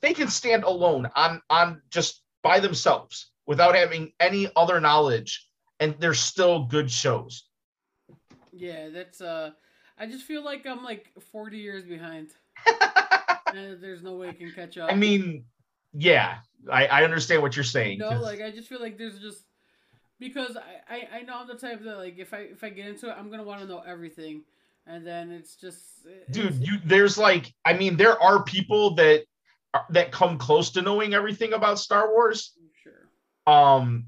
they can stand alone on on just by themselves without having any other knowledge and they're still good shows yeah that's uh i just feel like i'm like 40 years behind and there's no way I can catch up. I mean, yeah, I, I understand what you're saying. No, like I just feel like there's just because I, I, I know I'm the type that like if I if I get into it, I'm gonna want to know everything, and then it's just it's, dude, you there's like I mean there are people that that come close to knowing everything about Star Wars. Sure. Um.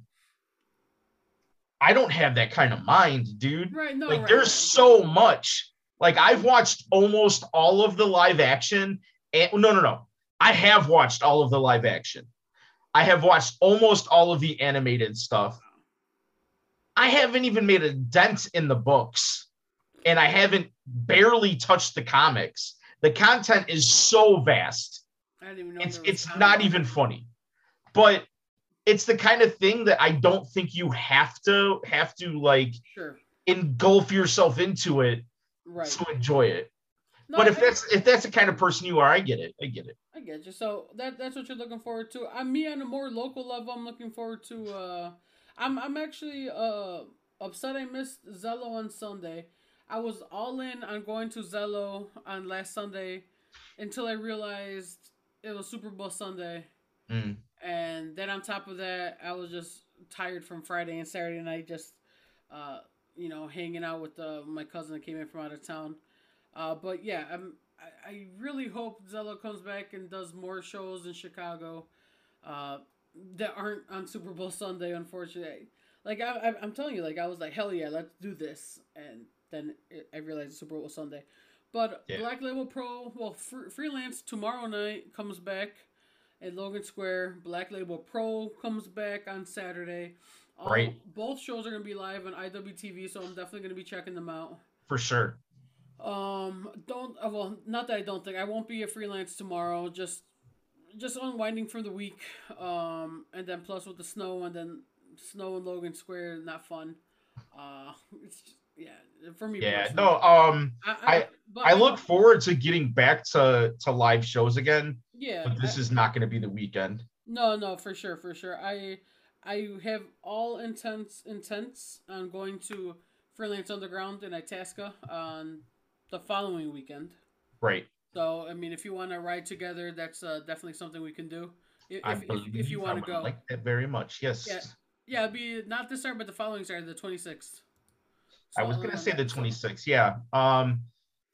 I don't have that kind of mind, dude. Right, no, like right, there's right. so much. Like I've watched almost all of the live action and no, no, no. I have watched all of the live action. I have watched almost all of the animated stuff. I haven't even made a dent in the books, and I haven't barely touched the comics. The content is so vast. I didn't even know It's it's comic not even funny. But it's the kind of thing that I don't think you have to have to like sure. engulf yourself into it Right. to enjoy it. No, but if I- that's if that's the kind of person you are, I get it. I get it. I get you. So that that's what you're looking forward to. I'm me on a more local level. I'm looking forward to. uh I'm I'm actually uh upset I missed Zello on Sunday. I was all in on going to Zello on last Sunday until I realized it was Super Bowl Sunday, Mm. and then on top of that, I was just tired from Friday and Saturday night, just uh you know hanging out with uh, my cousin that came in from out of town. Uh, but yeah, I'm. I, I really hope Zello comes back and does more shows in Chicago, uh, that aren't on Super Bowl Sunday. Unfortunately, like I, I, I'm telling you, like I was like, hell yeah, let's do this, and then I realized it's Super Bowl Sunday. But Yeah. Black Label Pro, well, fr- freelance tomorrow night comes back at Logan Square. Black Label Pro comes back on Saturday. All- Right. Both shows are gonna be live on IWTV, so I'm definitely gonna be checking them out. For sure. Um, don't uh, well, not that I don't think I won't be a freelance tomorrow. Just, just unwinding for the week. Um, and then plus with the snow and then snow in Logan Square, not fun. Uh, it's just, yeah for me. Yeah. personally. No. Um. I, I- but I look forward to getting back to to live shows again, Yeah, but this I- is not going to be the weekend. No, no, for sure, for sure. I I have all intents intents on going to Freelance Underground in Itasca on the following weekend. Right. So I mean, if you want to ride together, that's uh, definitely something we can do. If I if, believe if you want to go, like that very much. Yes. Yeah. yeah, it'd be not this Saturday, but the following Saturday, the twenty sixth. I was gonna say the 26th. Yeah. Um.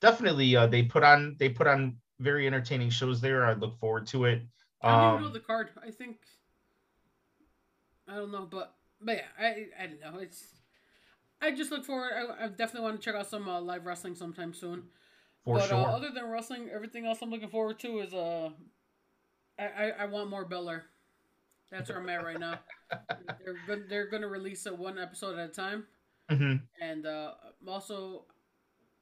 Definitely. Uh. They put on they put on very entertaining shows there. I look forward to it. I don't even know Um. the card. I think I don't know, but but yeah, I I don't know. It's I just look forward. I, I definitely want to check out some uh, live wrestling sometime soon. For but sure. uh, other than wrestling, everything else I'm looking forward to is uh, I I, I want more Bel Air. That's where I'm at right now. they're. They're gonna release it one episode at a time, Mhm. and uh, also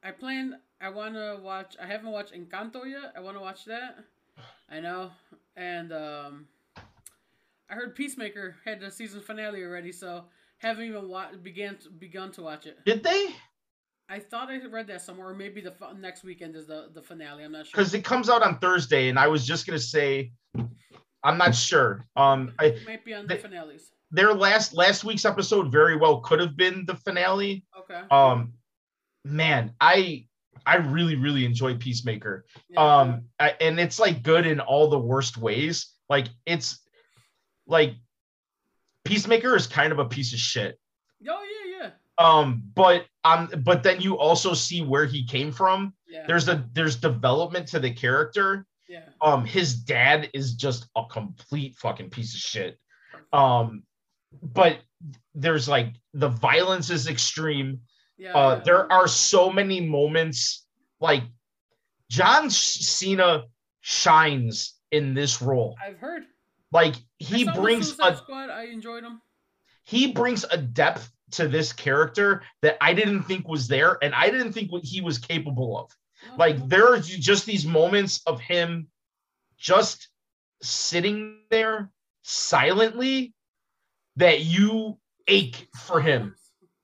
I plan. I want to watch. I haven't watched Encanto yet. I want to watch that. I know, and um, I heard Peacemaker had the season finale already, so haven't even wa- began to, begun to watch it. Did they? I thought I read that somewhere, or maybe the f- next weekend is the the finale. I'm not sure. Because it comes out on Thursday, and I was just gonna say, I'm not sure. Um. I, it might be on the finales. Their last last week's episode very well could have been the finale. Okay. Um, man, I I really really enjoy Peacemaker. Yeah. Um, I, and it's like good in all the worst ways. Like it's like Peacemaker is kind of a piece of shit. Oh yeah, yeah, Um, but um, but then you also see where he came from. yeah. There's a there's development to the character. yeah. Um, his dad is just a complete fucking piece of shit. Um, but there's like the violence is extreme. yeah. Uh, there are so many moments like John Cena shines in this role. I've heard. Like he brings a Squad. I enjoyed him. he brings a depth to this character that I didn't think was there, and I didn't think what he was capable of. Like there are just these moments of him just sitting there silently that you ache for him.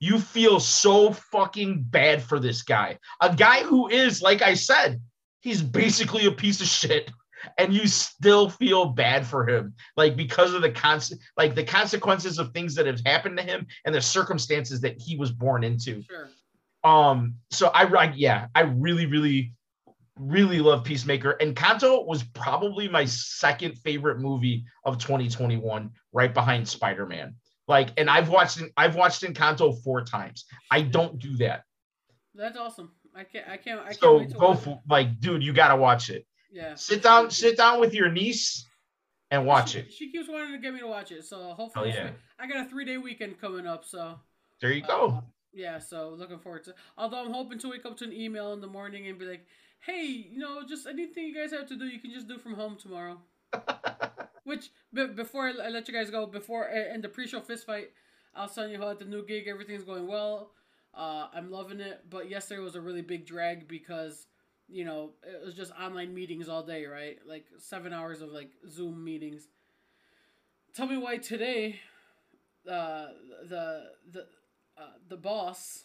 You feel so fucking bad for this guy. A guy who is, like I said, he's basically a piece of shit. And you still feel bad for him, like because of the constant, like the consequences of things that have happened to him and the circumstances that he was born into. Sure. Um, so I, I yeah, I really, really, really love Peacemaker. Encanto was probably my second favorite movie of 2021, right behind Spider-Man. Like, and I've watched I've watched Encanto four times. I don't do that. That's awesome. I can't. I can't. I can't So go for like, dude, you gotta watch it. Yeah. Sit down, sit down with your niece and watch she, it. She keeps wanting to get me to watch it, so Oh hopefully, yeah, I got a three day weekend coming up. So there you uh, go. yeah, so looking forward to. Although I'm hoping to wake up to an email in the morning and be like, "Hey, you know, just anything you guys have to do, you can just do from home tomorrow." Which, b- before I let you guys go, before uh, in the pre-show fist fight, I'll telling you how at the new gig everything's going well. Uh, I'm loving it, but yesterday was a really big drag because, you know, it was just online meetings all day, right? Like seven hours of like Zoom meetings. Tell me why today, uh, the the uh, the boss,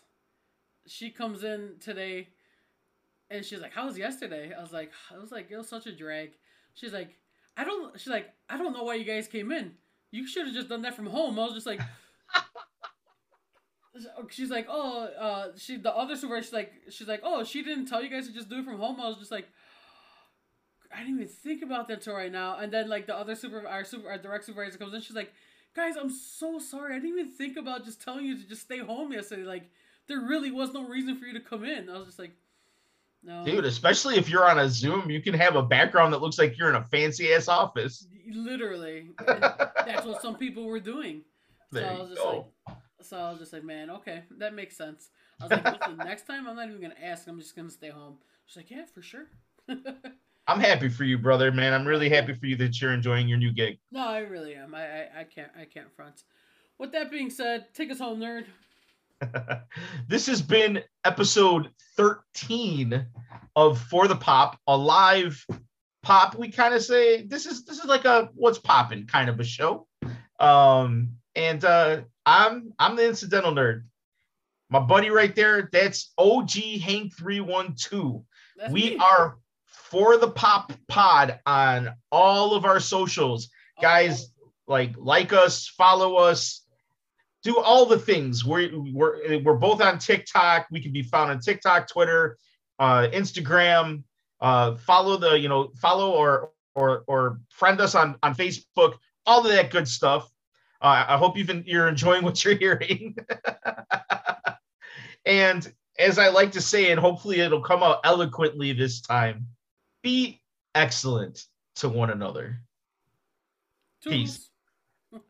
she comes in today, and she's like, "How was yesterday?" I was like, "I was like, it was such a drag." She's like, "I don't." She's like, "I don't know why you guys came in. You should have just done that from home." I was just like. She's like, oh, uh, she the other supervisor. She's like, she's like, oh, she didn't tell you guys to just do it from home. I was just like, I didn't even think about that till right now. And then like the other super, our super, our direct supervisor comes in. She's like, guys, I'm so sorry. I didn't even think about just telling you to just stay home yesterday. Like, there really was no reason for you to come in. I was just like, no, Dude, especially if you're on a Zoom, you can have a background that looks like you're in a fancy ass office. literally. That's what some people were doing. There I you was just go. So I was just like, man, okay, that makes sense. I was like, listen, next time I'm not even gonna ask. I'm just gonna stay home. She's like, yeah, for sure. I'm happy for you, brother, man. I'm really happy for you that you're enjoying your new gig. no, I really am. I, I I can't I can't front. With that being said, take us home, nerd. this has been episode 13 of For the Pop, a live pop. We kind of say this is this is like a what's popping kind of a show. Um, and uh I'm I'm the incidental nerd. My buddy right there, that's OG Hank 312. That's We me. are for the pop pod on all of our socials. Guys, like like us, follow us, do all the things. We're we're we're both on TikTok. We can be found on TikTok, Twitter, uh, Instagram. Uh, follow the you know follow or or or friend us on on Facebook. All of that good stuff. Uh, I hope you've been, you're enjoying what you're hearing. and as I like to say, and hopefully it'll come out eloquently this time, be excellent to one another. Peace.